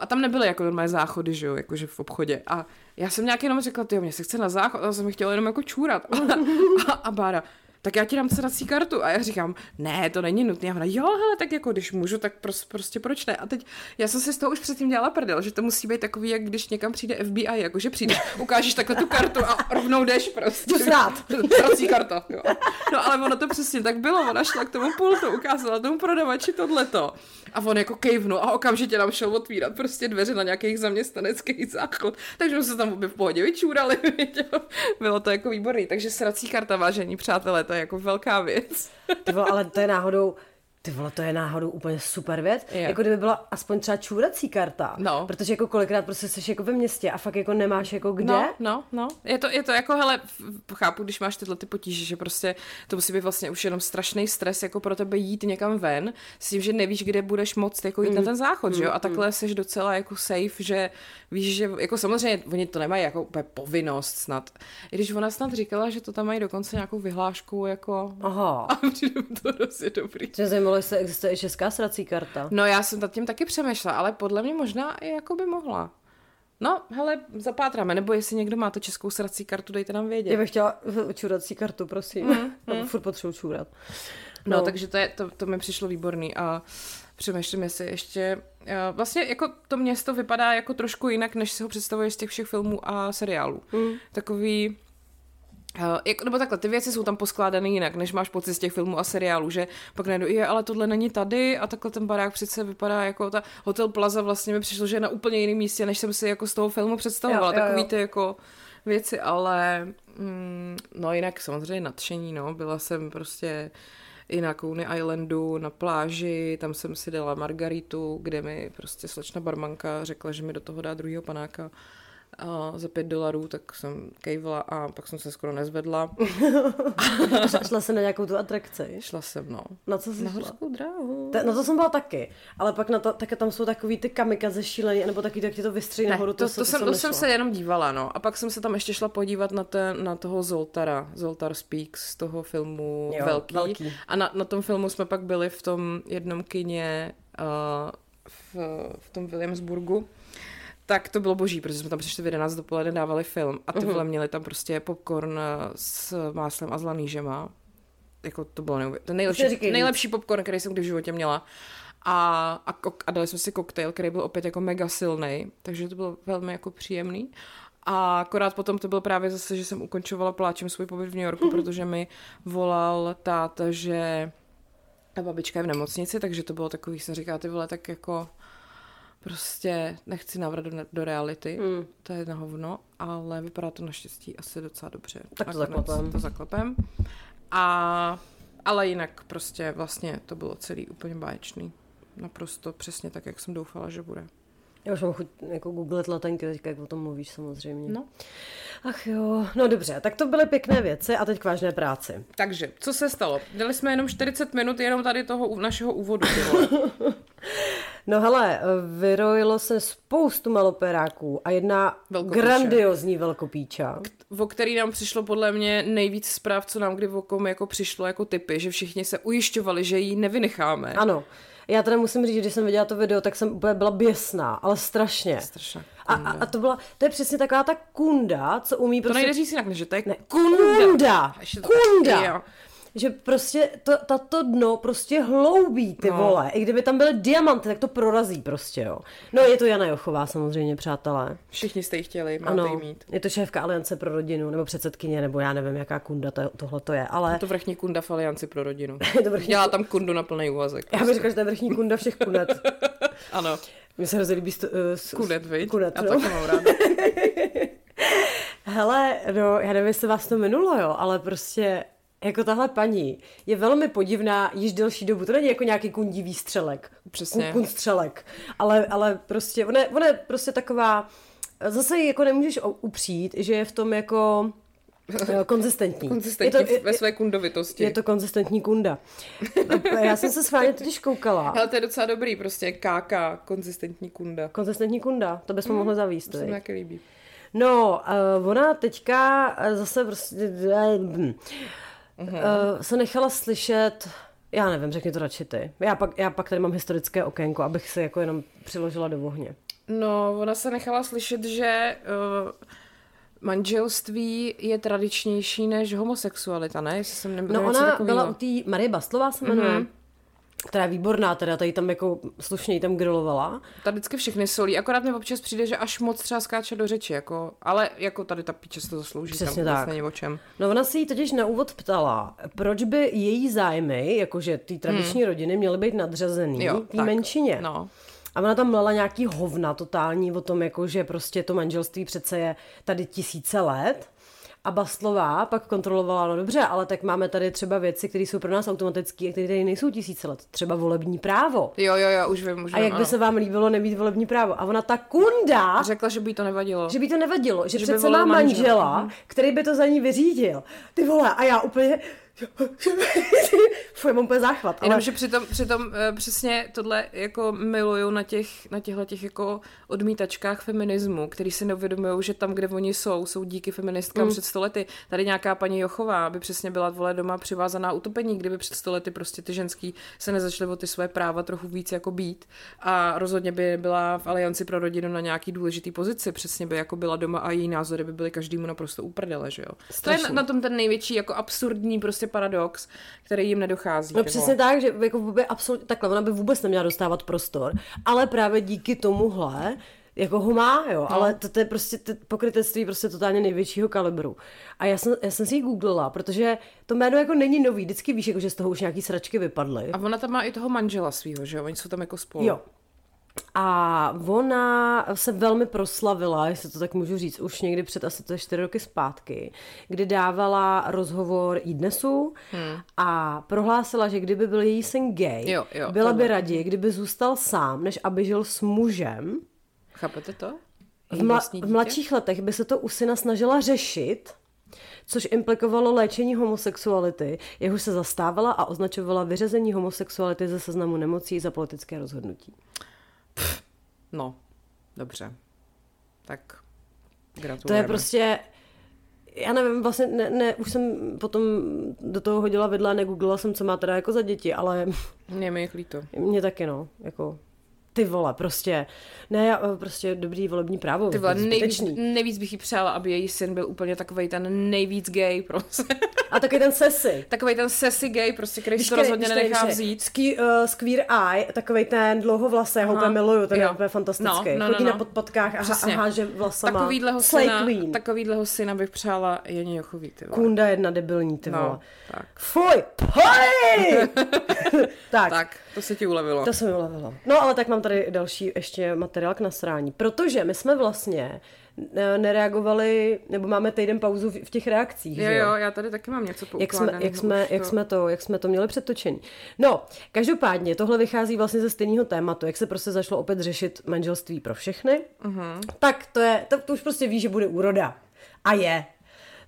a tam nebyly jako normální záchody, že jo, jakože v obchodě. A já jsem nějak jenom řekla, ty mě se chce na záchod, a jsem chtěla jenom jako čůrat. A, a, a Bára, tak já ti dám sedací kartu. A já říkám, ne, to není nutné. A ona, jo, hele, tak jako když můžu, tak prostě, prostě proč ne? A teď já jsem si z toho už předtím dělala prdel, že to musí být takový, jak když někam přijde FBI, jakože přijdeš, ukážeš takhle tu kartu a rovnou jdeš prostě. Srát. Sedací karta, jo. No ale ono to přesně tak bylo, ona šla k tomu pultu, ukázala tomu prodavači tohleto. A on jako kejvnul a okamžitě nám šel otvírat prostě dveře na nějakých zaměstnaneckých záchod. Takže jsme se tam obě v pohodě vyčůrali. Bylo to jako výborný. Takže srací karta, vážení přátelé, to je jako velká věc. Ty vole, ale to je náhodou, ty vole, to je náhodou úplně super věc. Je. Jako kdyby byla aspoň třeba čůrací karta. No. Protože jako kolikrát prostě jsi jako ve městě a fakt jako nemáš jako kde. No, no, no. Je to, je to jako, hele, chápu, když máš tyhle ty potíže, že prostě to musí být vlastně už jenom strašný stres jako pro tebe jít někam ven, s tím, že nevíš, kde budeš moct jako jít mm. na ten záchod, že jo? A takhle jsi docela jako safe, že víš, že jako samozřejmě oni to nemají jako úplně povinnost snad. I když ona snad říkala, že to tam mají dokonce nějakou vyhlášku jako... Aha. A přijde to dobrý. Zajímalo, jestli existuje i česká srací karta. No já jsem nad tím taky přemýšlela, ale podle mě možná i jako by mohla. No, hele, zapátráme, nebo jestli někdo má to českou srací kartu, dejte nám vědět. Já bych chtěla čůrací kartu, prosím. Mm, mm. Furt potřebuji čůrat. No, takže to, je, to, to mi přišlo výborný a přemýšlím, jestli ještě... eh, Vlastně jako to město vypadá jako trošku jinak, než si ho představuješ z těch všech filmů a seriálů. Mm. Takový... Uh, jako, nebo takhle, ty věci jsou tam poskládané jinak, než máš pocit z těch filmů a seriálů, že pak najdu, je, ale tohle není tady a takhle ten barák přece vypadá jako ta Hotel Plaza vlastně mi přišlo, že je na úplně jiném místě, než jsem si jako z toho filmu představovala, Jo, jo, jo. takový ty jako věci, ale mm, no jinak samozřejmě nadšení, no, byla jsem prostě i na Coney Islandu, na pláži, tam jsem si dala margaritu, kde mi prostě slečna barmanka řekla, že mi do toho dá druhýho panáka a za pět dolarů, tak jsem kejvla a pak jsem se skoro nezvedla. Šla jsem na nějakou tu atrakci. Šla jsem, no. Na co jsi Na horskou dráhu. Ta, na to jsem byla taky, ale pak na to, také tam jsou takový ty kamikaze šílený, nebo taky tak ti to vystří Ne, nahoru. to, to, se- to, jsem, to jsem se jenom dívala, no. A pak jsem se tam ještě šla podívat na, ten, na toho Zoltara, Zoltar Speaks z toho filmu Jo, Velký. Velký. A na, na tom filmu jsme pak byli v tom jednom kině uh, v, v tom Williamsburgu. Tak to bylo boží, protože jsme tam přišli v 11 dopoledne, dávali film a ty Mhm. vole měli tam prostě popcorn eh, s máslem a zlanýžema. Jako to bylo neuvěřitelné. Ten nejlepší, víc. nejlepší popcorn, který jsem kdy v životě měla. A, a, kok- a dali jsme si koktejl, který byl opět jako mega silný, takže to bylo velmi jako příjemný. A akorát potom to bylo právě zase, že jsem ukončovala pláčem svůj pobyt v New Yorku, protože mi volal táta, že ta babička je v nemocnici, takže to bylo takový, se říká, ty vole, tak jako prostě nechci návrat do, do reality, Hmm. to je na hovno, ale vypadá to naštěstí asi docela dobře. Tak to zaklepem. To zaklepem. A, ale jinak prostě vlastně to bylo celý úplně báječný. Naprosto přesně tak, jak jsem doufala, že bude. Já už mám chuť jako googlet letenky teďka, jak o tom mluvíš samozřejmě. No. Ach jo, no dobře, tak to byly pěkné věci a teď k vážné práci. Takže, co se stalo? Dali jsme jenom 40 minut jenom tady toho našeho úvodu. No hele, vyrojilo se spoustu maloperáků a jedna Velkopíče. grandiozní velkopíča. o který nám přišlo podle mě nejvíc zpráv, co nám kdy v okom jako přišlo jako typy, že všichni se ujišťovali, že ji nevynecháme. Ano, já teda musím říct, že když jsem viděla to video, tak jsem úplně byla běsná, ale strašně. Strašná A, kunda. a, a to byla, to je přesně taková ta kunda, co umí To prostě... nejde říct jinak, že to je Ne, kunda. kunda, to- kunda. Že prostě to, tato dno prostě hloubí ty No. vole. I kdyby tam byly diamanty, tak to prorazí prostě, jo. No je to Jana Jochová samozřejmě, přátelé. Všichni jste ji chtěli, máte Ano, mít. je to šéfka Aliance pro rodinu, nebo předsedkyně, nebo já nevím, jaká kunda to, tohle to je, ale Je to vrchní kunda v Alianci pro rodinu. Je to vrchní Dělá tam kundu na plný úvazek. já bych řekla, že to je vrchní kunda všech kunet. Ano, Mně se hrozně líbí sto, uh, s, kunet, viď? Kunet, Já no. taky mám ráda. Hele, no, já nevím, jestli vás to minulo, jo, ale prostě jako tahle paní je velmi podivná již delší dobu. To není jako nějaký kundí výstřelek. Přesně. Kun, kunstřelek. Ale, ale prostě, ona, je- ona je prostě taková, zase ji jako nemůžeš upřít, že je v tom jako Eh, konzistentní. Konzistentní je to, ve své kundovitosti. Je to konzistentní kunda. Já jsem se schválně totiž koukala. Ale to je docela dobrý, prostě KK, konzistentní kunda. Konzistentní kunda, to bychom hmm, mohli zavíst. To se mi líbí. No, uh, ona teďka zase prostě uh, uh, se nechala slyšet já nevím, řekni to radši ty. Já pak, já pak tady mám historické okénko, abych se jako jenom přiložila do ohně. No, ona se nechala slyšet, že uh, manželství je tradičnější než homosexualita, ne? Jestli jsem nebyla No ona byla u té Marie Bastlová se jmenuje. Mm-hmm která je výborná, teda tady tam jako slušně tam grilovala. Ta vždycky všechny solí, akorát mi občas přijde, že až moc třeba skáče do řeči, jako, ale jako tady ta píče se to zaslouží, Přesně tam tak. není o čem. No ona si jí totiž na úvod ptala, proč by její zájmy, jakože ty tradiční hmm. rodiny, měly být nadřazený té menšině. No. A ona tam mlela nějaký hovna totální o tom, jako, že prostě to manželství přece je tady tisíce let. A Bastlová pak kontrolovala, no dobře, ale tak máme tady třeba věci, které jsou pro nás automatické a které tady nejsou tisíce let. Třeba volební právo. Jo, jo, jo, už vím, už A jak by ano. se vám líbilo nemít volební právo? A ona ta kunda... Řekla, že by to nevadilo. Že by to nevadilo, že, že přece má manžela, manžela, který by to za ní vyřídil. Ty vole, a já úplně Fuj, mám úplně záchvat. Ale... Jenomže přitom, přitom uh, přesně tohle jako miluju na těch, na těchto těch jako odmítačkách feminismu, který si neuvědomují, že tam, kde oni jsou, jsou díky feministkám mm. před stolety. Tady nějaká paní Jochová by přesně byla vole doma přivázaná utopení, kdyby před stolety prostě ty ženský se nezačaly o ty své práva trochu víc jako být. A rozhodně by byla v Alianci pro rodinu na nějaký důležitý pozici, přesně by jako byla doma a její názory by byly každému naprosto uprdele, že jo. Strašný. To je na, na tom ten největší jako absurdní prostě paradox, který jim nedochází. No přesně tak, že jako by absolutně takhle, ona by vůbec neměla dostávat prostor, ale právě díky tomuhle jako ho má, jo, no. ale to, to je prostě to pokrytectví prostě totálně největšího kalibru. A já jsem, já jsem si ji googlila, protože to jméno jako není nový, vždycky víš, jako, že z toho už nějaký sračky vypadly. A ona tam má i toho manžela svého, že jo, oni jsou tam jako spolu. Jo, a ona se velmi proslavila, jestli to tak můžu říct, už někdy před asi to čtyři roky zpátky, kdy dávala rozhovor i dnesu hmm. a prohlásila, že kdyby byl její syn gay, jo, jo, byla tohle. by raději, kdyby zůstal sám, než aby žil s mužem. Chápete to? V, mla- v mladších letech by se to u syna snažila řešit, což implikovalo léčení homosexuality, jehož se zastávala a označovala vyřazení homosexuality ze seznamu nemocí za politické rozhodnutí. No, dobře. Tak gratulujeme. To je prostě, já nevím, vlastně ne, ne, už jsem potom do toho hodila vidla, negooglila jsem, co má teda jako za děti, ale... Mě mi je líto. Mě taky, no, jako ty vole, prostě, ne, eh, prostě dobrý volební právo. Ty vole, nejvíc, nejvíc bych jí přála, aby její syn byl úplně takový ten nejvíc gay, prostě. A takový ten sesi. Takový ten sesi gay, prostě, který si to rozhodně nenechá vzít. Uh, squeer eye, takový ten dlouhovlasý, já ho úplně miluju, ten jo. je úplně fantastický. No, no, Chodí no, no. na podpodkách a, a háže vlasama. Takovýhleho syna, Queen. takovýhleho syna bych přála Janě Jochový, ty vole. Kunda jedna debilní, ty no, vole. tak. Fuj, poj! tak. tak. To se ti ulevilo. To se mi ulevilo. No ale tak mám tady další ještě materiál k nasrání, protože my jsme vlastně eh, nereagovali, nebo máme týden pauzu v těch reakcích. Jo, jo, já tady taky mám něco jak jsme, jak, jsme, to... jak, jsme to, jak jsme to měli předtočení. No, každopádně tohle vychází vlastně ze stejného tématu, jak se prostě zašlo opět řešit manželství pro všechny. Uh-huh. Tak to je, to, to už prostě ví, že bude úroda. A je.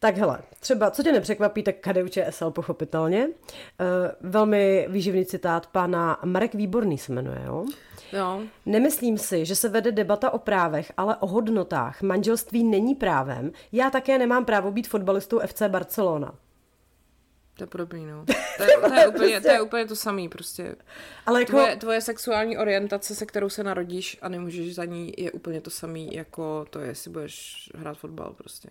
Tak hele, třeba, co tě nepřekvapí, tak KDU ČSL pochopitelně. Uh, velmi výživný citát pana Marek Výborný se jmenuje, jo? Jo. Nemyslím si, že se vede debata o právech, ale o hodnotách. Manželství není právem. Já také nemám právo být fotbalistou FC Barcelona. To je podobný, no. To je, to je, úplně, to je úplně to samý, prostě. Ale jako... tvoje, tvoje sexuální orientace, se kterou se narodíš a nemůžeš za ní, je úplně to samý, jako to je, jestli budeš hrát fotbal, prostě.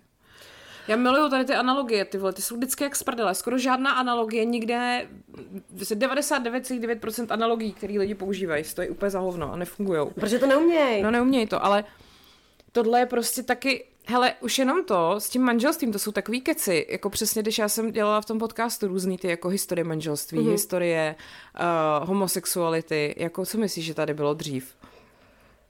Já miluju tady ty analogie, ty vole, ty jsou vždycky jak sprdele. Skoro žádná analogie, nikde 99,9% analogií, které lidi používají, stojí úplně za hovno a nefungují. Protože to neumějí. No neumějí to, ale tohle je prostě taky, hele, už jenom to s tím manželstvím, to jsou takový keci, jako přesně, když já jsem dělala v tom podcastu různý ty jako historie manželství, mm-hmm. historie uh, homosexuality, jako co myslíš, že tady bylo dřív?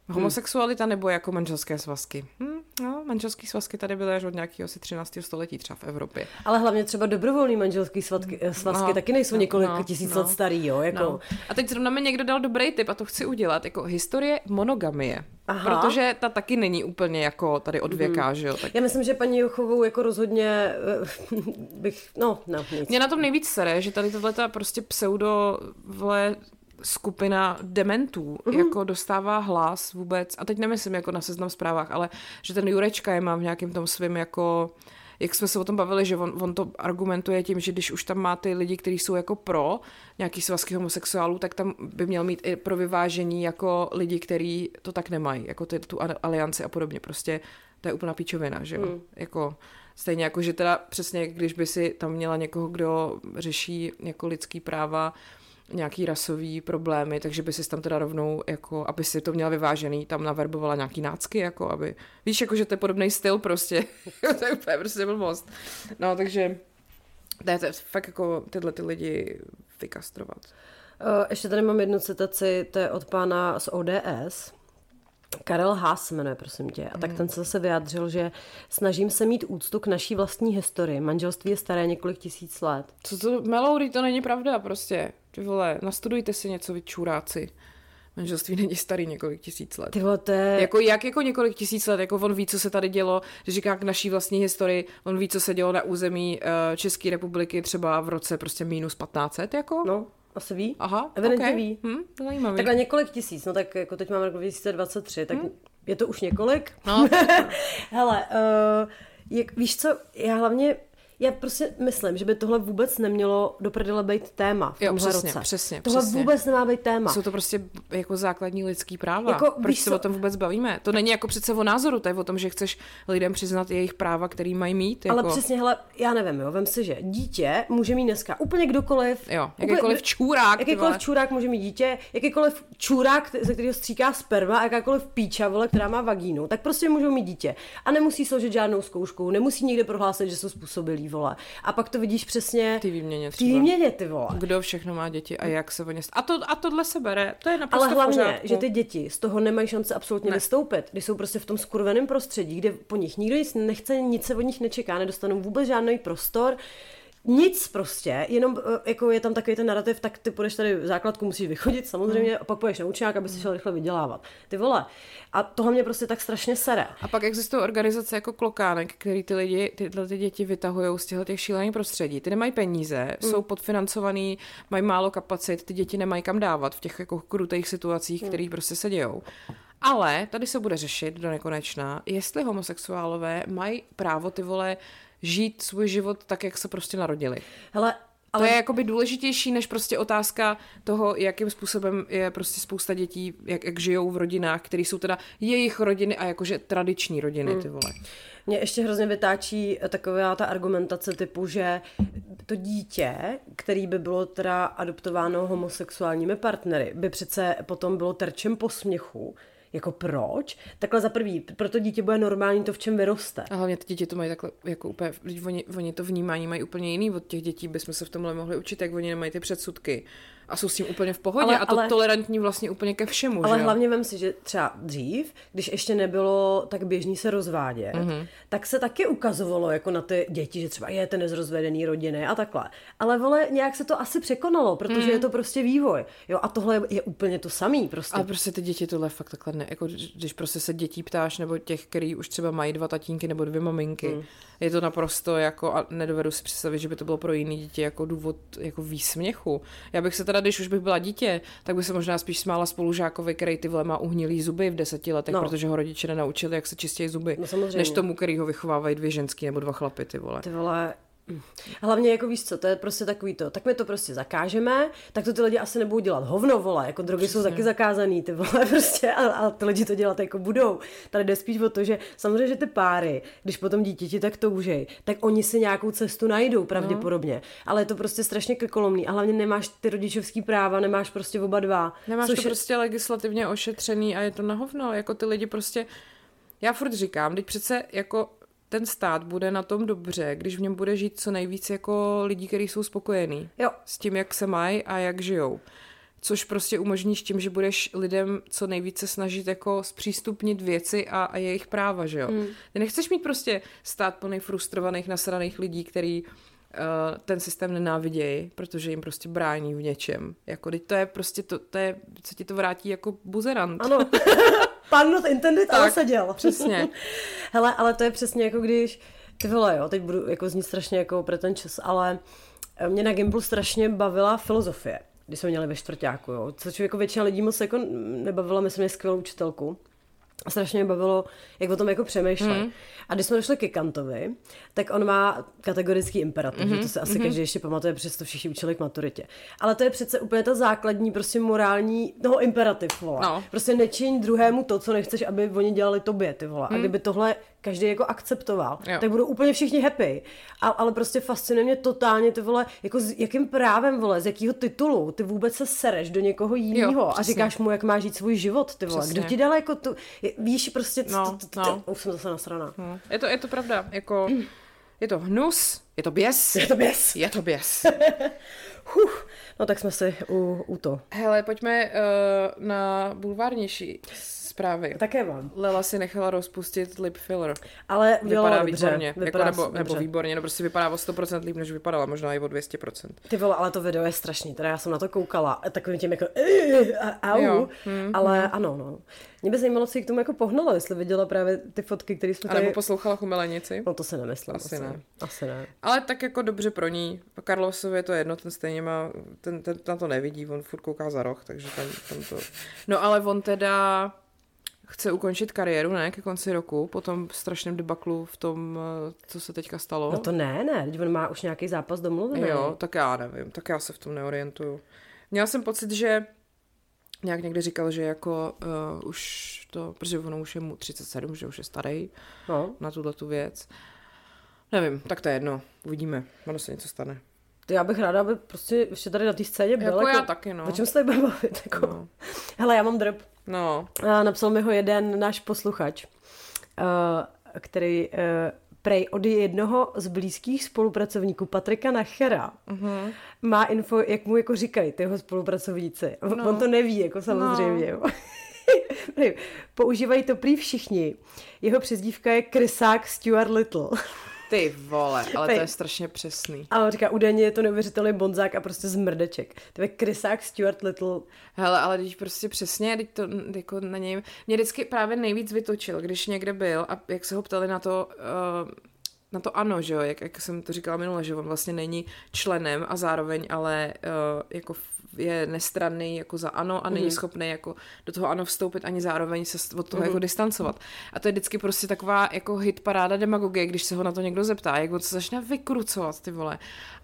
Homosexualita nebo jako manželské svazky? Hm, no, manželské svazky tady byly až od nějakého asi 13. století třeba v Evropě. Ale hlavně třeba dobrovolný manželský svazky, eh, svazky No, taky nejsou několik no, tisíc no. let starý, jo? Jako. No. A teď zrovna mi někdo dal dobrý tip a to chci udělat, jako historie monogamie. Aha. Protože ta taky není úplně jako tady od věka, že jo? Tak Já myslím, že paní Jochovou jako rozhodně eh, bych, no, no, nic. Mě na tom nejvíc sere, že tady tohle prostě pseudo vle skupina dementů Mhm. mm-hmm. jako dostává hlas vůbec, a teď nemyslím jako na seznam zprávách, ale že ten Jurečka je má v nějakém tom svém jako jak jsme se o tom bavili, že on, on to argumentuje tím, že když už tam má ty lidi, kteří jsou jako pro nějaký svazky homosexuálů, tak tam by měl mít i pro vyvážení jako lidi, kteří to tak nemají, jako ty, tu alianci a podobně. Prostě to je úplná píčovina, že jo? Mm. Jako, stejně jako, že teda přesně, když by si tam měla někoho, kdo řeší jako lidský práva, nějaký rasový problémy, takže by si tam teda rovnou, jako, aby si to měla vyvážený, tam naverbovala nějaký nácky, jako aby, víš, jako, že to je podobný styl prostě, to je úplně prostě blbost. No, takže to je, fakt jako tyhle ty lidi vykastrovat. Eh, Ještě tady mám jednu citaci, to je od pána z ODS. Karel Haas se jmenuje, prosím tě. A tak ten se zase vyjádřil, že snažím se mít úctu k naší vlastní historii. Manželství je staré několik tisíc let. Co to, Meloury, to není pravda prostě. Ty vole, nastudujte si něco, vy čuráci. Manželství není starý několik tisíc let. Ty vole, to je... Jako jak jako několik tisíc let, jako on ví, co se tady dělo, že říká k naší vlastní historii, on ví, co se dělo na území uh, České republiky třeba v roce prostě minus 1500, jako? No, asi ví. Aha, Evidentně okay. ví. Hm, to zajímavý. Takhle několik tisíc, no tak jako teď máme rok 2023, tak je to už několik. No. Hele, uh, jak, víš co, já hlavně, já prostě myslím, že by tohle vůbec nemělo do prdele být téma v Jo, přesně, roce. přesně, Tohle přesně. vůbec nemá být téma. Jsou to prostě jako základní lidský práva. Jako, Proč se o tom vůbec bavíme? To není jako přece o názoru, to je o tom, že chceš lidem přiznat jejich práva, který mají mít. Jako, Ale přesně, hele, já nevím, jo, vem si, že dítě může mít dneska úplně kdokoliv. Jo, úplně- jakýkoliv čůrák. Jakýkoliv čurák může mít dítě, jakýkoliv čurák, ze kterého stříká sperma, jakákoliv píča, vole, která má vagínu, tak prostě můžou mít dítě. A nemusí složit žádnou zkoušku, nemusí nikde prohlásit, že jsou způsobilí, vole. A pak to vidíš přesně té výměně třeba. výměně, ty vole. Kdo všechno má děti a jak se o ně... A, to, a tohle se bere, to je naprosto Ale hlavně, pořádku. že ty děti z toho nemají šanci absolutně Ne. vystoupit, když jsou prostě v tom skurveném prostředí, kde po nich nikdo nic nechce, nic se od nich nečeká, nedostanou vůbec žádný prostor, nic prostě, jenom eh, jako je tam takový ten narrativ, tak ty půjdeš tady základku, musíš vychodit samozřejmě, a pak půjdeš na učňák, aby si šel rychle vydělávat. Ty vole. A tohle mě prostě tak strašně sere. A pak existují organizace jako Klokánek, který ty lidi, tyhle ty děti vytahují z těchto těch šílených prostředí. Ty nemají peníze, mm. jsou podfinancovaný, mají málo kapacit, ty děti nemají kam dávat v těch jako krutých situacích, mm. které prostě se dějou. Ale tady se bude řešit do nekonečna, jestli homosexuálové mají právo ty vole žít svůj život tak, jak se prostě narodili. Hele, Ale... To je jakoby důležitější než prostě otázka toho, jakým způsobem je prostě spousta dětí, jak, jak žijou v rodinách, které jsou teda jejich rodiny a jakože tradiční rodiny, ty vole. Mě ještě hrozně vytáčí taková ta argumentace typu, že to dítě, který by bylo teda adoptováno homosexuálními partnery, by přece potom bylo terčem posměchu. Jako proč? Takhle za prvý, pro to dítě bude normální to, v čem vyroste. A hlavně ty děti to mají takhle, jako úplně, oni, oni to vnímání mají úplně jiný od těch dětí, bychom se v tomhle mohli učit, jak oni nemají ty předsudky. A jsou s tím úplně v pohodě Ale- a to ale- tolerantní vlastně úplně ke všemu, Ale že hlavně vem si, že třeba dřív, když ještě nebylo tak běžný se rozvádět, Mhm. mm-hmm. tak se taky ukazovalo jako na ty děti, že třeba je ten nezrozvedený rodiny a takhle. Ale vole, nějak se to asi překonalo, protože Mhm. mm. je to prostě vývoj. Jo, a tohle je úplně to samý prostě. Ale prostě ty děti tohle fakt takhle ne, jako když prostě se dětí ptáš, nebo těch, který už třeba mají dva tatínky nebo dvě maminky, mm. je to naprosto jako, a nedovedu si představit, že by to bylo pro jiný dítě jako důvod jako výsměchu. Já bych se teda, když už bych byla dítě, tak by se možná spíš smála spolužákovi, který ty vole má uhnilý zuby v deseti letech, No. no. protože ho rodiče nenaučili, jak se čistějí zuby, No samozřejmě. než tomu, který ho vychovávají dvě ženský nebo dva chlapy, ty vole. Ty vole, a hlavně jako víš co, to je prostě takový to, tak my to prostě zakážeme, tak to ty lidi asi nebudou dělat hovno, vole, jako drogy jsou taky zakázaný, ty vole, prostě, a, a ty lidi to dělat jako budou. Tady jde spíš o to, že samozřejmě, že ty páry, když potom dítěti tak toužej, tak oni si nějakou cestu najdou pravděpodobně, no. ale je to prostě strašně krkolomný a hlavně nemáš ty rodičovský práva, nemáš prostě oba dva. Nemáš což to prostě legislativně ošetřený a je to na hovno. Jako ty lidi prostě... Já furt říkám, teď přece jako ten stát bude na tom dobře, když v něm bude žít co nejvíc jako lidí, kteří jsou spokojení Jo. s tím, jak se mají a jak žijou. což prostě umožníš tím, že budeš lidem co nejvíce snažit jako zpřístupnit věci a, a jejich práva, že jo. Mm. Ty nechceš mít prostě stát plný frustrovaných, nasraných lidí, který uh, ten systém nenávidějí, protože jim prostě brání v něčem. Jako, teď to je prostě, to, to je, co ti to vrátí jako buzerant. Ano. Pan not intended, tak, ale seděl. Přesně. Hele, ale to je přesně jako když, ty vole, jo, teď budu jako znít strašně jako pretentious, ale mě na Gimplu strašně bavila filozofie když jsme měli ve čtvrtáku, jo. Což jako většina lidí moc jako nebavila, myslím, je skvělou učitelku. A strašně mě bavilo, jak o tom jako přemýšlet. Mm. A když jsme došli ke Kantovi, tak on má kategorický imperativ, mm-hmm. že to se asi mm-hmm. každý ještě pamatuje, protože to všichni učili k maturitě. Ale to je přece úplně ta základní, prostě morální, toho imperativ, vole. No. Prostě nečiň druhému to, co nechceš, aby oni dělali tobě, ty vole. Mm. A mhm. kdyby tohle každý jako akceptoval, jo. tak budou úplně všichni happy. A, ale prostě fascinuje mě totálně ty vole, jako s jakým právem vole, z jakého titulu ty vůbec se sereš do někoho jiného a říkáš mu, jak má žít svůj život, ty vole. Přesně. Kdo ti dal jako tu, víš prostě, no, no. už jsem zase nasraná. Hmm. Je to, je to pravda, jako je to hnus, je to běs. Je to běs. Je to běs. huh. No tak jsme si u, u to. Hele, pojďme uh, na bulvárnější zprávy. Také mám. Lela si nechala rozpustit lip filler. Ale vypadá dobře, výborně. Vypadá jako, nebo, nebo výborně, no prostě vypadá o 100% líp, než vypadala, možná i o 200%. Ty vole, ale to video je strašný, teda já jsem na to koukala, takovým tím jako au, jo. Hmm, ale hmm. ano, no. Mě by zajímalo, co jí k tomu jako pohnalo, jestli viděla právě ty fotky, které jsme tady... A nebo poslouchala chumelenici? No to se nemyslím. Asi, asi ne. Asi ne. Ale tak jako dobře pro ní. Karlosovi je to jedno, ten stejně má, ten, ten, ten to nevidí, on furt kouká za roh, takže tam, tam to... No ale on teda chce ukončit kariéru, ne, ke konci roku, po tom strašném debaklu v tom, eh, co se teďka stalo. No to ne, ne, teď on má už nějaký zápas domluvený. Jo, tak já nevím, tak já se v tom neorientuju. Měla jsem pocit, že nějak někdy říkal, že jako uh, už to, protože ono už je mu 37, že už je starý no. na tuhle tu věc. Nevím, tak to je jedno, uvidíme, ono se něco stane. Já bych ráda, aby prostě ještě tady na té scéně byl. Jako, jako já taky, no. O čem se tady budeme bavit? Jako. No. Hele, já mám drb. No. A napsal mi ho jeden náš posluchač, uh, který uh, prej od jednoho z blízkých spolupracovníků Patrika Nachera uh-huh. má info, jak mu jako říkají ty jeho spolupracovníci. No. On to neví, jako samozřejmě. No. Používají to prý všichni. Jeho přezdívka je Krysák Stuart Little. Ty vole, ale to je strašně přesný. A on říká, údajně je to neuvěřitelný bonzák a prostě zmrdeček. To je Krysák Stuart Little. Hele, ale když prostě přesně, teď to jako na něj, mě vždycky právě nejvíc vytočil, když někde byl a jak se ho ptali na to, uh, na to ano, že jo, jak, jak jsem to říkala minule, že on vlastně není členem a zároveň ale uh, jako je nestranný jako za ano a není mm. schopný jako do toho ano vstoupit ani zároveň se od toho mm. jako distancovat. A to je vždycky prostě taková jako hit paráda demagogie, když se ho na to někdo zeptá, jak on se začne vykrucovat ty vole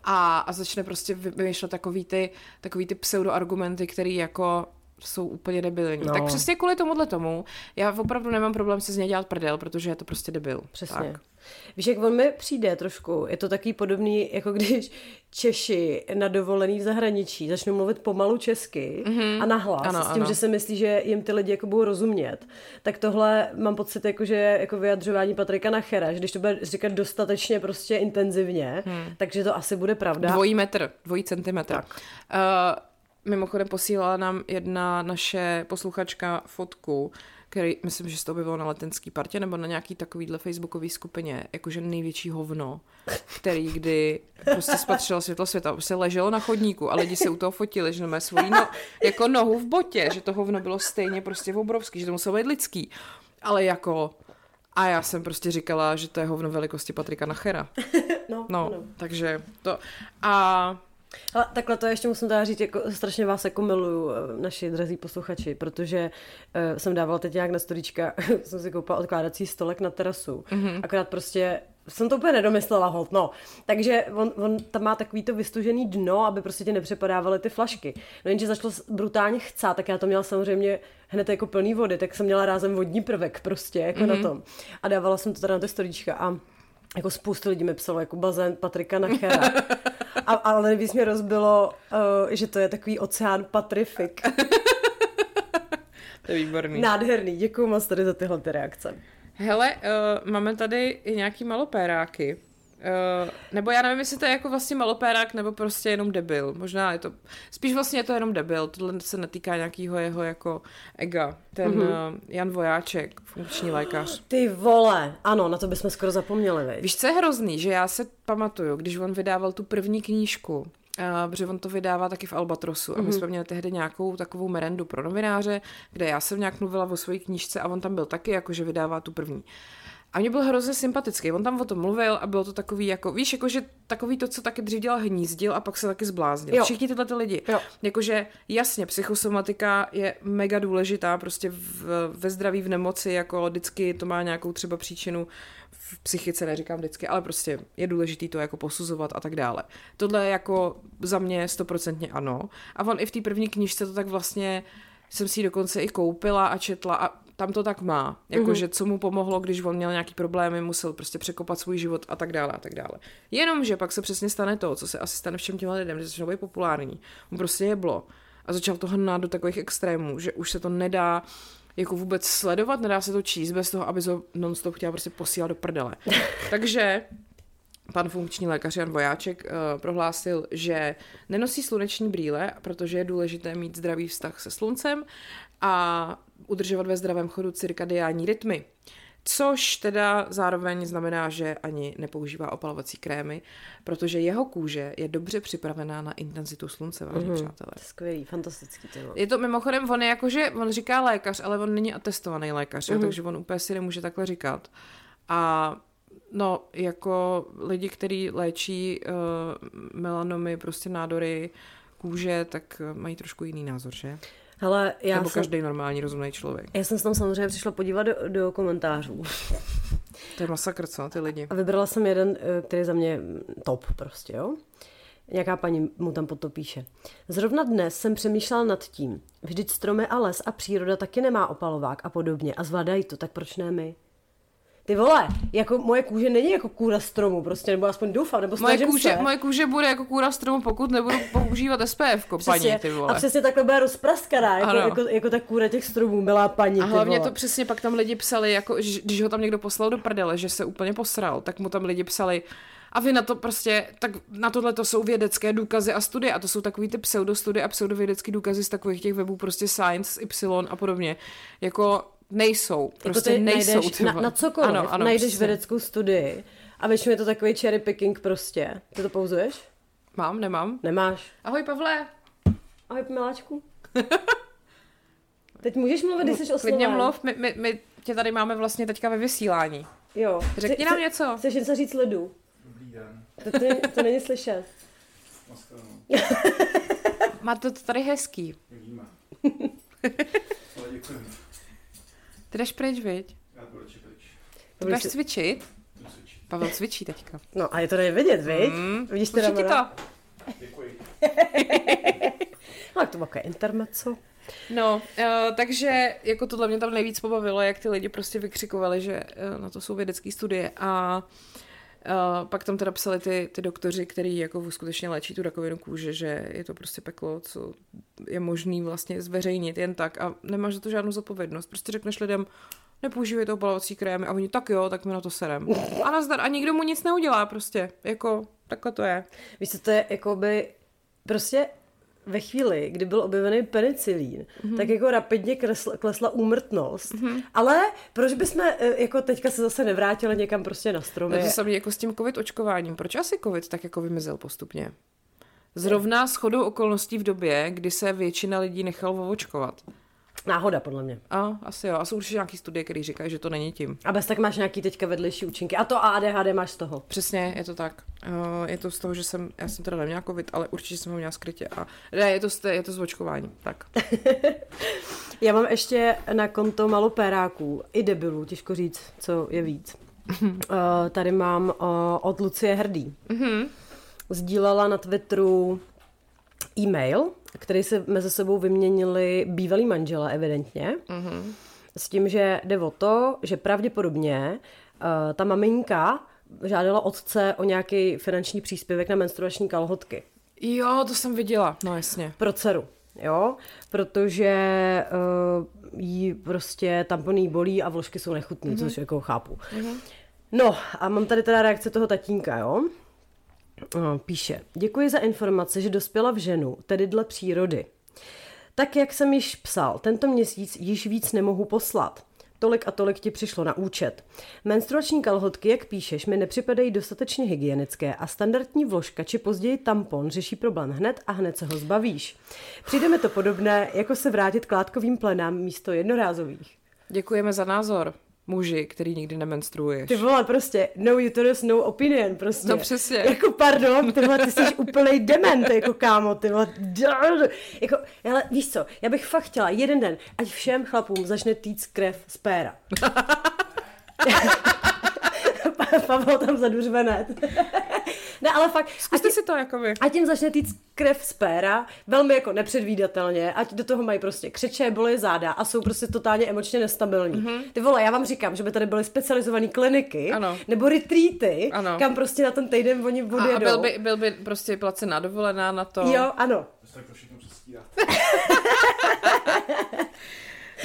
a, a začne prostě vymýšlet takový ty, takový ty pseudoargumenty, který jako jsou úplně debilní. No. Tak přesně kvůli tomuhle tomu, já opravdu nemám problém se z něj dělat prdel, protože je to prostě debil. Přesně. Tak. Víš, jak on mi přijde trošku, je to takový podobný, jako když Češi na dovolený v zahraničí začnou mluvit pomalu česky mm-hmm. a nahlas, ano, s tím, ano. že si myslí, že jim ty lidi jako budou rozumět. Tak tohle mám pocit, jako, že jako vyjadřování Patrika Nachera, že když to bude říkat dostatečně prostě intenzivně, hmm. takže to asi bude pravda. Dvojí metr, dvojí centimetr. Tak. Uh, Mimochodem posílala nám jedna naše posluchačka fotku, který, myslím, že se to objevilo na letenský partě nebo na nějaký takovýhle facebookové skupině, jakože největší hovno, který kdy prostě spatřilo světlo světa. Prostě leželo na chodníku a lidi se u toho fotili, že má svoji no, jako nohu v botě, že to hovno bylo stejně prostě obrovský, že to muselo být lidský. Ale jako a já jsem prostě říkala, že to je hovno velikosti Patrika Nachera. No, no, no. takže to. A ale takhle to ještě musím teda říct, jako strašně vás jako miluju, eh, naši drazí posluchači, protože uh, jsem dávala teď nějak na storička, jsem si koupila odkládací stolek na terasu. Mm-hmm. Akorát prostě jsem to úplně nedomyslela, hold, no. Takže on, on tam má takový to vystužený dno, aby prostě ti nepřepadávaly ty flašky. No jenže začalo brutálně chcát, tak já to měla samozřejmě hned jako plný vody, tak jsem měla rázem vodní prvek prostě, jako mm-hmm. na mhm. tom. A dávala jsem to teda na ty storička a jako spoustu lidí mi psalo jako bazén Patrika Nachera. A, ale nejvíc mě rozbilo, uh, že to je takový oceán Patrifik. to je výborný. Nádherný, děkuji moc tady za tyhle ty reakce. Hele, uh, máme tady i nějaký malopéráky. Uh, nebo já nevím, jestli to je jako vlastně malopérák, nebo prostě jenom debil. Možná je to, spíš vlastně je to jenom debil. Tohle se netýká nějakého jeho jako ega. Ten mm-hmm. uh, Jan Vojáček, funkční lékař. Ty vole, ano, na to bychom skoro zapomněli, veď. Víš, co je hrozný, že já se pamatuju, když on vydával tu první knížku, uh, protože on to vydává taky v Albatrosu. Mm-hmm. A my jsme měli tehdy nějakou takovou merendu pro novináře, kde já jsem nějak mluvila o své knížce a on tam byl taky, jakože vydává tu první. A mě byl hrozně sympatický. On tam o tom mluvil a bylo to takový, jako, víš, jakože takový to, co taky dřív dělal hnízdil a pak se taky zbláznil. Jo. Všichni tyhle ty lidi. Jo. Jakože jasně, psychosomatika je mega důležitá prostě v, ve zdraví, v nemoci, jako vždycky to má nějakou třeba příčinu v psychice, neříkám vždycky, ale prostě je důležitý to jako posuzovat a tak dále. Tohle je jako za mě stoprocentně ano. A on i v té první knižce to tak vlastně jsem si ji dokonce i koupila a četla a tam to tak má. Jakože mm-hmm. co mu pomohlo, když on měl nějaký problémy, musel prostě překopat svůj život a tak dále a tak dále. Jenomže pak se přesně stane to, co se asi stane všem těm lidem, že začnou být populární. On prostě jeblo a začal to hnát do takových extrémů, že už se to nedá jako vůbec sledovat, nedá se to číst bez toho, aby to non-stop chtěla prostě posílat do prdele. Takže pan funkční lékař Jan Vojáček uh, prohlásil, že nenosí sluneční brýle, protože je důležité mít zdravý vztah se sluncem a udržovat ve zdravém chodu cirkadiální rytmy. Což teda zároveň znamená, že ani nepoužívá opalovací krémy, protože jeho kůže je dobře připravená na intenzitu slunce, vážení mm-hmm. přátelé. Skvělý, fantastický téma. Je to mimochodem, on je jako, že on říká lékař, ale on není atestovaný lékař, mm-hmm. takže on úplně si nemůže takhle říkat. A no, jako lidi, kteří léčí uh, melanomy, prostě nádory kůže, tak mají trošku jiný názor, že? Hele, já Nebo jsem, každý normální rozumný člověk. Já jsem se tam samozřejmě přišla podívat do, do komentářů. To je masakr, co, ty lidi. A vybrala jsem jeden, eh, který je za mě top prostě, jo. Nějaká paní mu tam potom píše. Zrovna dnes jsem přemýšlela nad tím. Vždyť stromy a les a příroda taky nemá opalovák a podobně a zvládají to, tak proč ne my? Ty vole, jako moje kůže není jako kůra stromu, prostě, nebo aspoň doufám, nebo moje kůže, se. moje kůže bude jako kůra stromu, pokud nebudu používat SPF, paní, ty vole. A přesně takhle bude rozpraskaná, jako, jako, jako, ta kůra těch stromů, milá paní, A hlavně to přesně pak tam lidi psali, jako, když ho tam někdo poslal do prdele, že se úplně posral, tak mu tam lidi psali, a vy na to prostě, tak na tohle to jsou vědecké důkazy a studie a to jsou takový ty pseudostudie a pseudovědecké důkazy z takových těch webů prostě Science, Y a podobně. Jako nejsou. Jako prostě jako nejsou. Najdeš, na, na cokoliv ano, ano, najdeš přesně. vědeckou studii a většinou je to takový cherry picking prostě. Ty to pouzuješ? Mám, nemám. Nemáš. Ahoj Pavle. Ahoj miláčku. Teď můžeš mluvit, když jsi osloven. Klidně mluv, my, my, my tě tady máme vlastně teďka ve vysílání. Jo. Řekni nám něco. Chceš něco říct lidu? Dobrý den. To, to, to není slyšet. Má to tady hezký. Vidíme. Ale děkuji. Ty jdeš pryč, viď? Já budu pryč. Ty budeš cvičit? Pavel cvičí teďka. No a je to nevidět, viď? Mm, Vidíš teda ti to. Děkuji. Ale to bylo intermezzo. No, uh, takže jako tohle mě tam nejvíc pobavilo, jak ty lidi prostě vykřikovali, že uh, na to jsou vědecké studie a Uh, pak tam teda psali ty, ty doktoři, který jako skutečně léčí tu rakovinu kůže, že je to prostě peklo, co je možný vlastně zveřejnit jen tak a nemáš za to žádnou zodpovědnost. Prostě řekneš lidem, nepoužívej opalovací krémy a oni tak jo, tak mi na to serem. A nazdar. A nikdo mu nic neudělá prostě. Jako, takhle to je. Víš to je jako by prostě ve chvíli, kdy byl objevený penicilín, mm-hmm. tak jako rapidně kresla, klesla úmrtnost. Mm-hmm. Ale proč bychom e, jako teďka se zase nevrátili někam prostě na stromy? To samé jako s tím covid očkováním. Proč asi covid tak jako vymizel postupně? Zrovna s chodou okolností v době, kdy se většina lidí nechal očkovat. Náhoda, podle mě. A, asi jo. A jsou určitě nějaké studie, které říkají, že to není tím. A bez tak máš nějaký teďka vedlejší účinky. A to ADHD máš z toho. Přesně, je to tak. Uh, je to z toho, že jsem, já jsem teda neměla covid, ale určitě jsem ho měla skrytě. A ne, je to, z, je to z očkování. Tak. já mám ještě na konto malopéráků i debilů, těžko říct, co je víc. uh, tady mám uh, od Lucie Hrdý. Mm-hmm. Sdílela na Twitteru e-mail, který se mezi sebou vyměnili bývalí manžele evidentně, mm-hmm. s tím, že jde o to, že pravděpodobně uh, ta maminka žádala otce o nějaký finanční příspěvek na menstruační kalhotky. Jo, to jsem viděla, no jasně. Pro dceru, jo, protože uh, jí prostě tampony bolí a vložky jsou nechutné, mm-hmm. což jako chápu. Mm-hmm. No a mám tady teda reakce toho tatínka, jo? No, Píše, děkuji za informaci, že dospěla v ženu, tedy dle přírody. Tak, jak jsem již psal, tento měsíc již víc nemohu poslat. Tolik a tolik ti přišlo na účet. Menstruační kalhotky, jak píšeš, mi nepřipadají dostatečně hygienické a standardní vložka či později tampon řeší problém hned a hned se ho zbavíš. Přijde mi to podobné, jako se vrátit k látkovým plenám místo jednorázových. Děkujeme za názor, muži, který nikdy nemenstruuješ. Ty vole, prostě no uterus, no opinion, prostě. No přesně. Jako pardon, ty vole, ty jsi úplnej dement, jako kámo, ty vole. Jako, ale víš co, já bych fakt chtěla jeden den, ať všem chlapům začne týc krev z péra. Pavel tam zaduřvené. ne, ale fakt, Zkuste si to jako vy. a tím začne týct krev z péra, velmi jako nepředvídatelně, ať do toho mají prostě křeče, bolí záda a jsou prostě totálně emočně nestabilní. Mm-hmm. Ty vole, já vám říkám, že by tady byly specializované kliniky Ano. nebo retreaty, Ano. kam prostě na ten týden oni A, odjedou. a byl, by, byl by prostě placená dovolená na to. Jo, ano. To tak to všechno.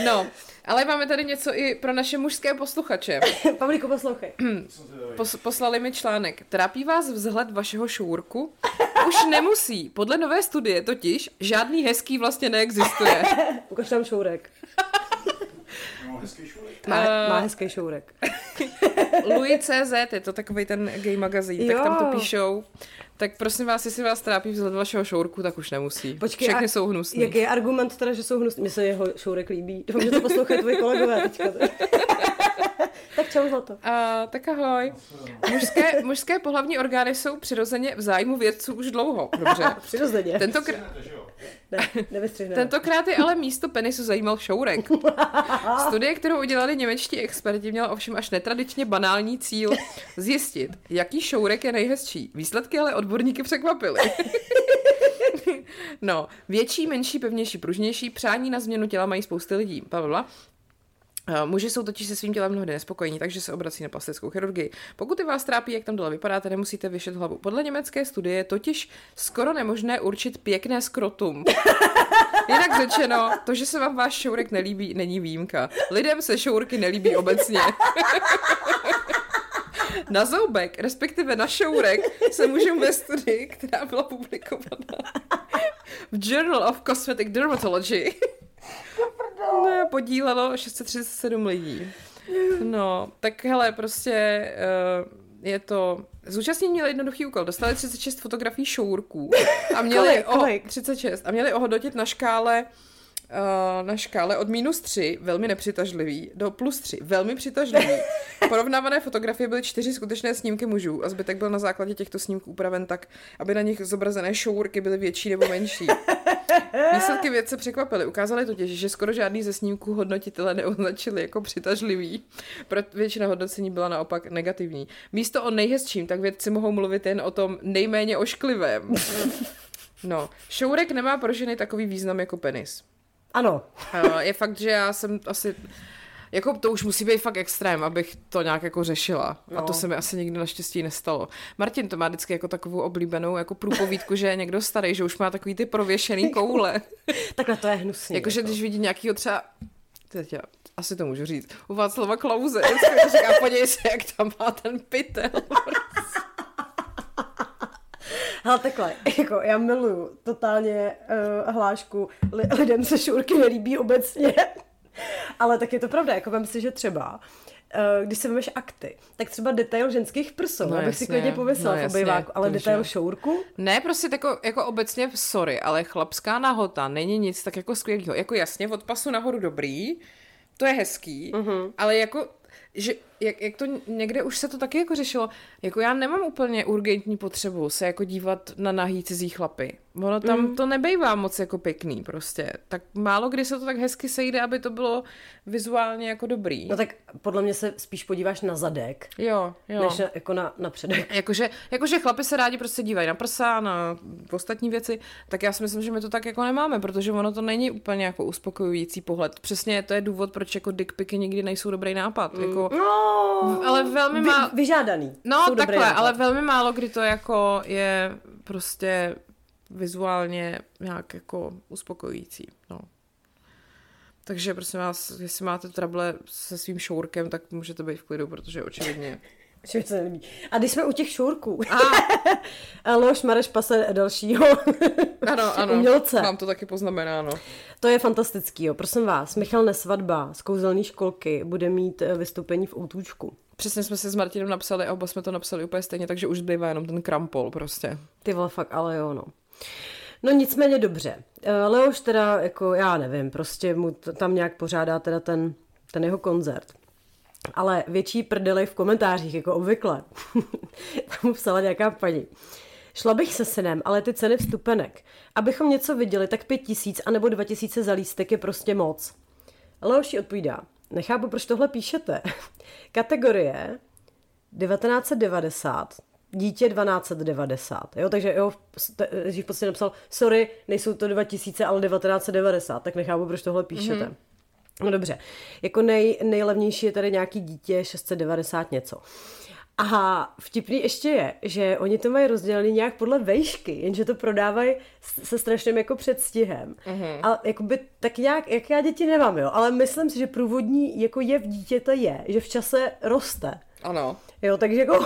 No, ale máme tady něco i pro naše mužské posluchače. Pavlíko, poslouchej. Pos, poslali mi článek. Trápí vás vzhled vašeho šourku? Už nemusí. Podle nové studie totiž žádný hezký vlastně neexistuje. Ukaž tam šourek. No, hezký šulek. Má, Eh. má hezký šourek. Louis.cz, je to takový ten gay magazín, tak tam to Jo. píšou. Tak prosím vás, jestli vás trápí vzhled vašeho šourku, tak už nemusí. Počkej, Všechny a jsou hnusný. Jaký je argument teda, že jsou hnusní? Mně se jeho šourek líbí. Doufám, že to poslouchají tvoji kolegové teďka. tak čau za to. A, tak ahoj. Mužské, mužské pohlavní orgány jsou přirozeně v zájmu vědců už dlouho. Dobře. Přirozeně. Jo? Ne, nevystřihneme. tentokrát je ale místo penisu zajímal šourek. Studie, kterou udělali němečtí experti, měla ovšem až netradičně banální cíl zjistit, jaký šourek je nejhezčí. Výsledky ale odborníky překvapily. No, větší, menší, pevnější, pružnější, přání na změnu těla mají spousty lidí. Pavla. Eh, Muži jsou totiž se svým tělem mnohdy nespokojení, takže se obrací na plastickou chirurgii. Pokud i vás trápí, jak tam dole vypadáte, nemusíte vyšet hlavu. Podle německé studie je totiž skoro nemožné určit pěkné skrotum. Jinak řečeno, to, že se vám váš šourek nelíbí, není výjimka. Lidem se šourky nelíbí obecně. Na zoubek, respektive na šourek, se můžeme ve studii, která byla publikovaná v Journal of Cosmetic Dermatology, ne, podílelo 637 lidí. No, tak hele, prostě eh, je to... Zúčastnění měli jednoduchý úkol. Dostali 36 fotografií šourků a měli Kolik, o, kolik? 36 a měli ohodnotit na škále na škále od minus 3, velmi nepřitažlivý, do plus 3, velmi přitažlivý. Porovnávané fotografie byly čtyři skutečné snímky mužů a zbytek byl na základě těchto snímků upraven tak, aby na nich zobrazené šourky byly větší nebo menší. Výsledky vědce překvapily. Ukázali totiž, že skoro žádný ze snímků hodnotitele neoznačili jako přitažlivý. Pro většina hodnocení byla naopak negativní. Místo o nejhezčím, tak vědci mohou mluvit jen o tom nejméně ošklivém. No, šourek nemá pro ženy takový význam jako penis. Ano. Uh, je fakt, že já jsem asi... Jako to už musí být fakt extrém, abych to nějak jako řešila. No. A to No. se mi asi nikdy naštěstí nestalo. Martin to má vždycky jako takovou oblíbenou jako průpovídku, že je někdo starý, že už má takový ty prověšený koule. Takhle to je hnusný. Jakože když vidí nějakýho třeba teď já, asi to můžu říct, u Václava Klauze, vždycky říká, podívej se, jak tam má ten pytel. Hele, takhle, jako já miluju totálně uh, hlášku, li, lidem se šourky nelíbí obecně, ale tak je to pravda, jako vem si, že třeba eh, když se vemeš akty, tak třeba detail ženských prsou, No abych si jasně, klidně pověsila no v obejváku, ale detail jo. šourku, Ne, prostě tako, jako obecně, sorry, ale chlapská nahota není nic tak jako skvělého. Jako jasně, od pasu nahoru dobrý, to je hezký, uh-huh. ale jako, že jak, jak to někde už se to taky jako řešilo, jako já nemám úplně urgentní potřebu se jako dívat na nahý cizí chlapy. Ono tam mm. to nebejvá moc jako pěkný prostě. Tak málo kdy se to tak hezky sejde, aby to bylo vizuálně jako dobrý. no tak podle mě se spíš podíváš na zadek, Jo, jo. než na, jako na, na předek. Jakože, jakože chlapi se rádi prostě dívají na prsa, na ostatní věci, tak já si myslím, že my to tak jako nemáme, protože ono to není úplně jako uspokojující pohled. Přesně to je důvod, proč jako dickpiky nikdy nejsou dobrý nápad. Mm. Jako, No, ale velmi vy, má... vyžádaný. No Jsou takhle, nápad. ale velmi málo kdy to jako je prostě vizuálně nějak jako uspokojující. No. Takže prosím vás, jestli máte trable se svým šourkem, tak můžete být v klidu, protože očividně Že se nelíbí. A když jsme u těch šurků. A Leoš Mareš pase dalšího Ano, ano. umělce. Mám to taky poznamenáno. To je fantastický, jo. Prosím vás, Michal Nesvadba z kouzelné školky bude mít eh, vystoupení v Outůčku. Přesně jsme si s Martinem napsali a oba jsme to napsali úplně stejně, takže už zbývá jenom ten krampol prostě. Ty vole, fakt, ale jo, no. No nicméně dobře. Eh, Leoš teda, jako já nevím, prostě mu tam nějak pořádá teda ten, ten jeho koncert. Ale větší prdely v komentářích, jako obvykle. tam mu psala nějaká paní. Šla bych se synem, ale ty ceny vstupenek. Abychom něco viděli, tak pět tisíc anebo dva tisíce za lístek je prostě moc. Leoš jí odpovídá. Nechápu, proč tohle píšete. Kategorie 1990, dítě 1290. Jo, takže jo, že v podstatě napsal, sorry, nejsou to 2000, ale 1990, tak nechápu, proč tohle píšete. Mm-hmm. No dobře, jako nej, nejlevnější je tady nějaký dítě 690 něco. A vtipný ještě je, že oni to mají rozdělený nějak podle vejšky, jenže to prodávají se strašným jako předstihem. Mm-hmm. A jakoby tak nějak, jak já děti nemám, jo, ale myslím si, že průvodní jako je v dítěte je, že v čase roste. Ano. Jo, takže jako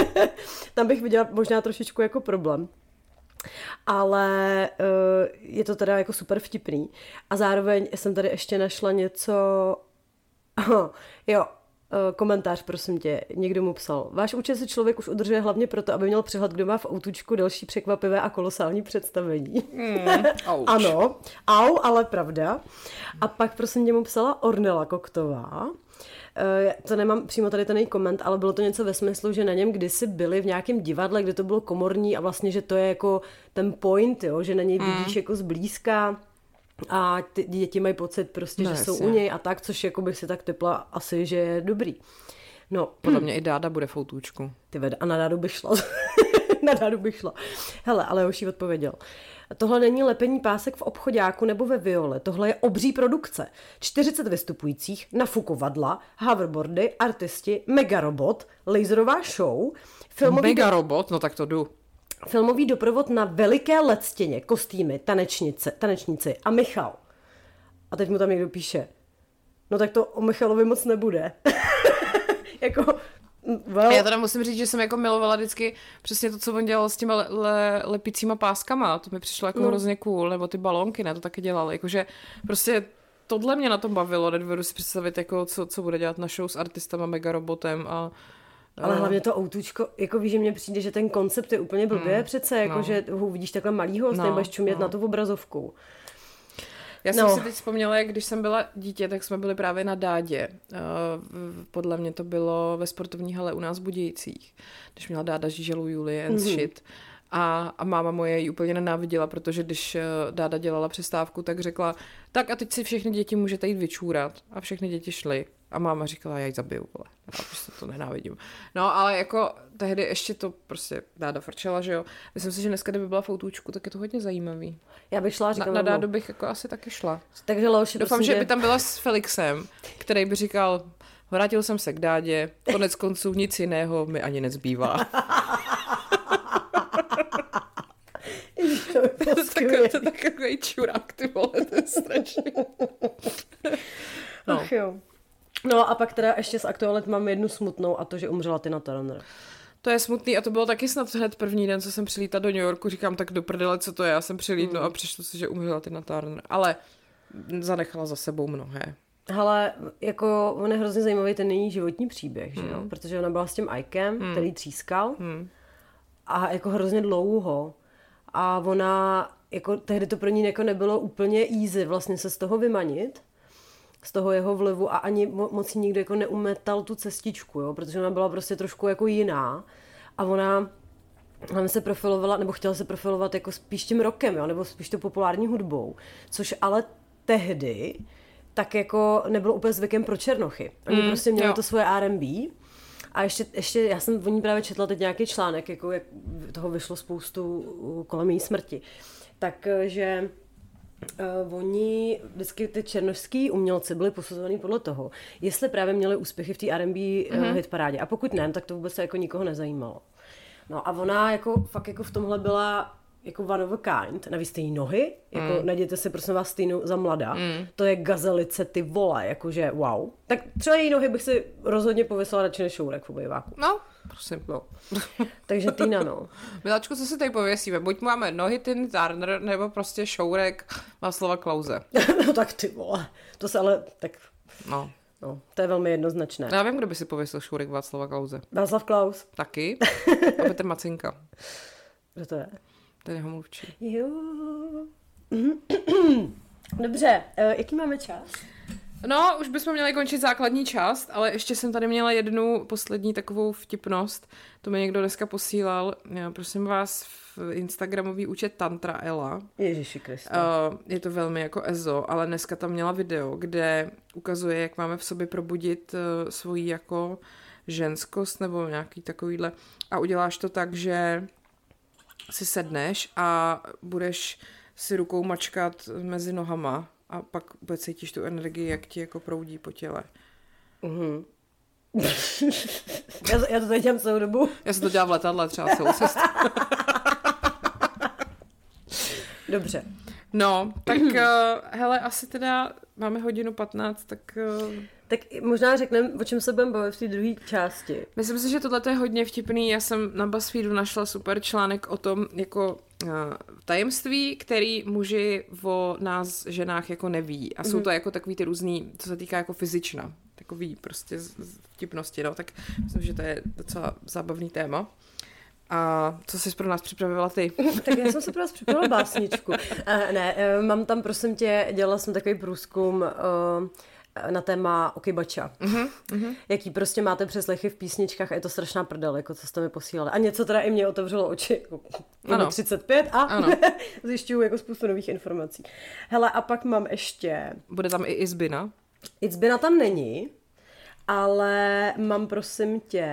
tam bych viděla možná trošičku jako problém. Ale uh, je to teda jako super vtipný. A zároveň jsem tady ještě našla něco... jo, uh, komentář, prosím tě. Někdo mu psal. Váš účet si člověk už udržuje hlavně proto, aby měl přehled, kdo má v autučku další překvapivé a kolosální představení. Ouch. Ano, au, ale pravda. A pak prosím tě mu psala Ornela Koktová. Eh, To nemám přímo tady ten koment, ale bylo to něco ve smyslu, že na něm kdysi byli v nějakém divadle, kde to bylo komorní a vlastně, že to je jako ten point, jo, že na něj vidíš jako zblízka a ty děti mají pocit prostě, No, že jsou jasně. u něj a tak, což jako bych si tak typla asi, že je dobrý. No, Podle mě i Dáda bude v outůčku. ty vede, a na dádu bych šla. na dádu bych šla. Hele, ale Joši odpověděl. Tohle není lepení pásek v obchodáku nebo ve Viole. Tohle je obří produkce. 40 vystupujících, nafukovadla, hoverboardy, artisti, megarobot, laserová show, filmový, Mega robot, no tak to jdu. filmový doprovod na veliké ledstěně, kostýmy, tanečnice, tanečníci a Michal. A teď mu tam někdo píše, no tak to o Michalovi moc nebude. jako, well, Já teda musím říct, že jsem jako milovala vždycky přesně to, co on dělal s těma le, le, lepícíma páskama. To mi přišlo jako no. hrozně cool. Nebo ty balónky, ne, to taky dělal. Jakože prostě tohle mě na tom bavilo. Nedovedu si představit, jako, co, co bude dělat na show s artistama, megarobotem a Ale hlavně to outučko, jako víš, že mně přijde, že ten koncept je úplně blbě hmm. přece, jako no. že ho uvidíš takhle malýho, no, No, budeš čumět no. na tu obrazovku. Já jsem No. si teď vzpomněla, jak když jsem byla dítě, tak jsme byli právě na Dádě. Eh, Podle mě to bylo ve sportovní hale u nás v Budějcích, když měla Dáda Žíželu Julie and Mhm. shit. A, a máma moje ji úplně nenáviděla, protože když eh, Dáda dělala přestávku, tak řekla, tak a teď si všechny děti můžete jít vyčůrat. A všechny děti šly. A máma říkala, já ji zabiju, vole. Já prostě to nenávidím. No, ale jako tehdy ještě to prostě Dáda frčela, že jo. Myslím si, že dneska, kdyby byla v outůčku, tak je to hodně zajímavý. Já bych šla, Na, říkám, na rovnou. Dádu bych jako asi taky šla. Takže Leoši, Doufám, že by tam byla s Felixem, který by říkal, vrátil jsem se k dádě, konec konců nic jiného mi ani nezbývá. to bylo to je takový čurák, ty vole, to je strašný. No. Ach jo. No a pak teda ještě z aktualit mám jednu smutnou a to, že umřela Tina Turner. To je smutný a to bylo taky snad hned první den, co jsem přilítala do New Yorku. Říkám, tak do prdele, co to je. Já jsem přilítnu a přišlo se, že umřela Tina Turner. Ale zanechala za sebou mnohé. Ale jako on je hrozně zajímavý ten její životní příběh, že Hmm. jo? Protože ona byla s tím Ikem, který třískal a jako hrozně dlouho. A ona, jako tehdy to pro ní jako nebylo úplně easy vlastně se z toho vymanit, z toho jeho vlivu a ani mo- moc nikdo jako neumetal tu cestičku, jo? protože ona byla prostě trošku jako jiná a ona Hlavně se profilovala, nebo chtěla se profilovat jako spíš tím rokem, jo? nebo spíš tou populární hudbou, což ale tehdy tak jako nebylo úplně zvykem pro černochy. Oni mm, prostě měli jo. to svoje R&B a ještě, ještě, já jsem o ní právě četla teď nějaký článek, jako jak toho vyšlo spoustu kolem její smrti. Takže Uh, oni, vždycky ty černožský umělci byli posuzovaní podle toho, jestli právě měli úspěchy v té R&B mm-hmm. uh, hitparádě. A pokud ne, tak to vůbec jako nikoho nezajímalo. No a ona jako fakt jako v tomhle byla jako one of a kind. Navíc ty nohy, jako mm. najděte si prosím vás stejnou za mladá. Mm. To je gazelice ty vole, jakože wow. Tak třeba její nohy bych si rozhodně pověsila radši než šourek v obejváku. No, prosím. No. Takže Týna, no. Miláčku, co si tady pověsíme? Buď máme nohy Tin Turner, nebo prostě šourek Václava Klauze. no tak ty vole. To se ale, tak No. No, to je velmi jednoznačné. Já vím, kdo by si pověsil šourek Václava Klauze. Václav Klaus. Taky. A Petr Macinka. Kdo to je? Ten jeho mluvčí. Jo. Dobře, eh, jaký máme čas? No, už bychom měli končit základní část, ale ještě jsem tady měla jednu poslední takovou vtipnost. To mi někdo dneska posílal. Já, prosím vás, v Instagramový účet Tantra Ela. Ježiši Kriste. Uh, je to velmi jako ezo, ale dneska tam měla video, kde ukazuje, jak máme v sobě probudit uh, svoji jako ženskost nebo nějaký takovýhle. A uděláš to tak, že si sedneš a budeš si rukou mačkat mezi nohama a pak cítíš tu energii, jak ti jako proudí po těle. Mhm. já, já to tady dělám celou dobu. Já jsem to dělala v letadle třeba celou cestu. Dobře. No, tak uh, hele, asi teda máme hodinu 15, tak... Uh, Tak možná řekneme, o čem se budeme bavit v té druhé části. Myslím si, že tohle je hodně vtipný. Já jsem na BuzzFeedu našla super článek o tom, jako uh, tajemství, který muži o nás ženách jako neví. A jsou to jako takový ty různý, co se týká jako fyzična. Takový prostě z- z vtipnosti, no. Tak myslím, že to je docela zábavný téma. A co jsi pro nás připravila ty? tak já jsem si pro vás připravila básničku. Uh, ne, uh, mám tam, prosím tě, dělala jsem takový průzkum uh, na téma okybača. Uh-huh. Jaký prostě máte přeslechy v písničkách a je to strašná prdel, jako co jste mi posílali. A něco teda i mě otevřelo oči. Jako, Ano. ano. 35 a Ano. zjišťuju jako spoustu nových informací. Hele, a pak mám ještě... Bude tam i Izbina. Itzbina tam není, ale mám prosím tě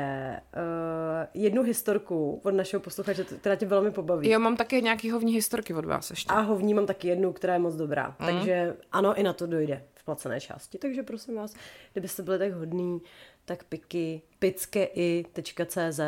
uh, jednu historku od našeho posluchače, která tě velmi pobaví. Jo, mám také nějaký hovní historky od vás ještě. A hovní mám taky jednu, která je moc dobrá. Mm. Takže ano, i na to dojde v placené části. Takže prosím vás, kdybyste byli tak hodný, tak piky pickei.cz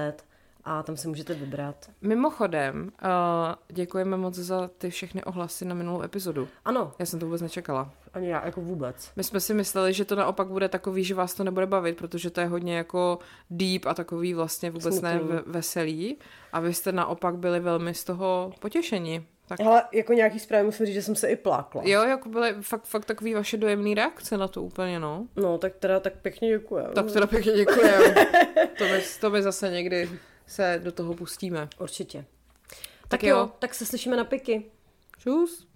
a tam si můžete vybrat. Mimochodem, uh, děkujeme moc za ty všechny ohlasy na minulou epizodu. Ano, Já jsem to vůbec nečekala. ani já, jako vůbec. My jsme si mysleli, že to naopak bude takový, že vás to nebude bavit, protože to je hodně jako deep a takový vlastně vůbec ne Smutný. ve- veselý. A vy jste naopak byli velmi z toho potěšeni. Tak Ale jako nějaký zprávy musím říct, že jsem se i plákla. jo, jako byly fakt, fakt takový vaše dojemný reakce na to úplně, no. No, tak teda tak pěkně děkuji. Tak teda pěkně děkuji. to, my, to my zase někdy se do toho pustíme. Určitě. Tak, Tak jo, jo. tak se slyšíme na piky. Čus.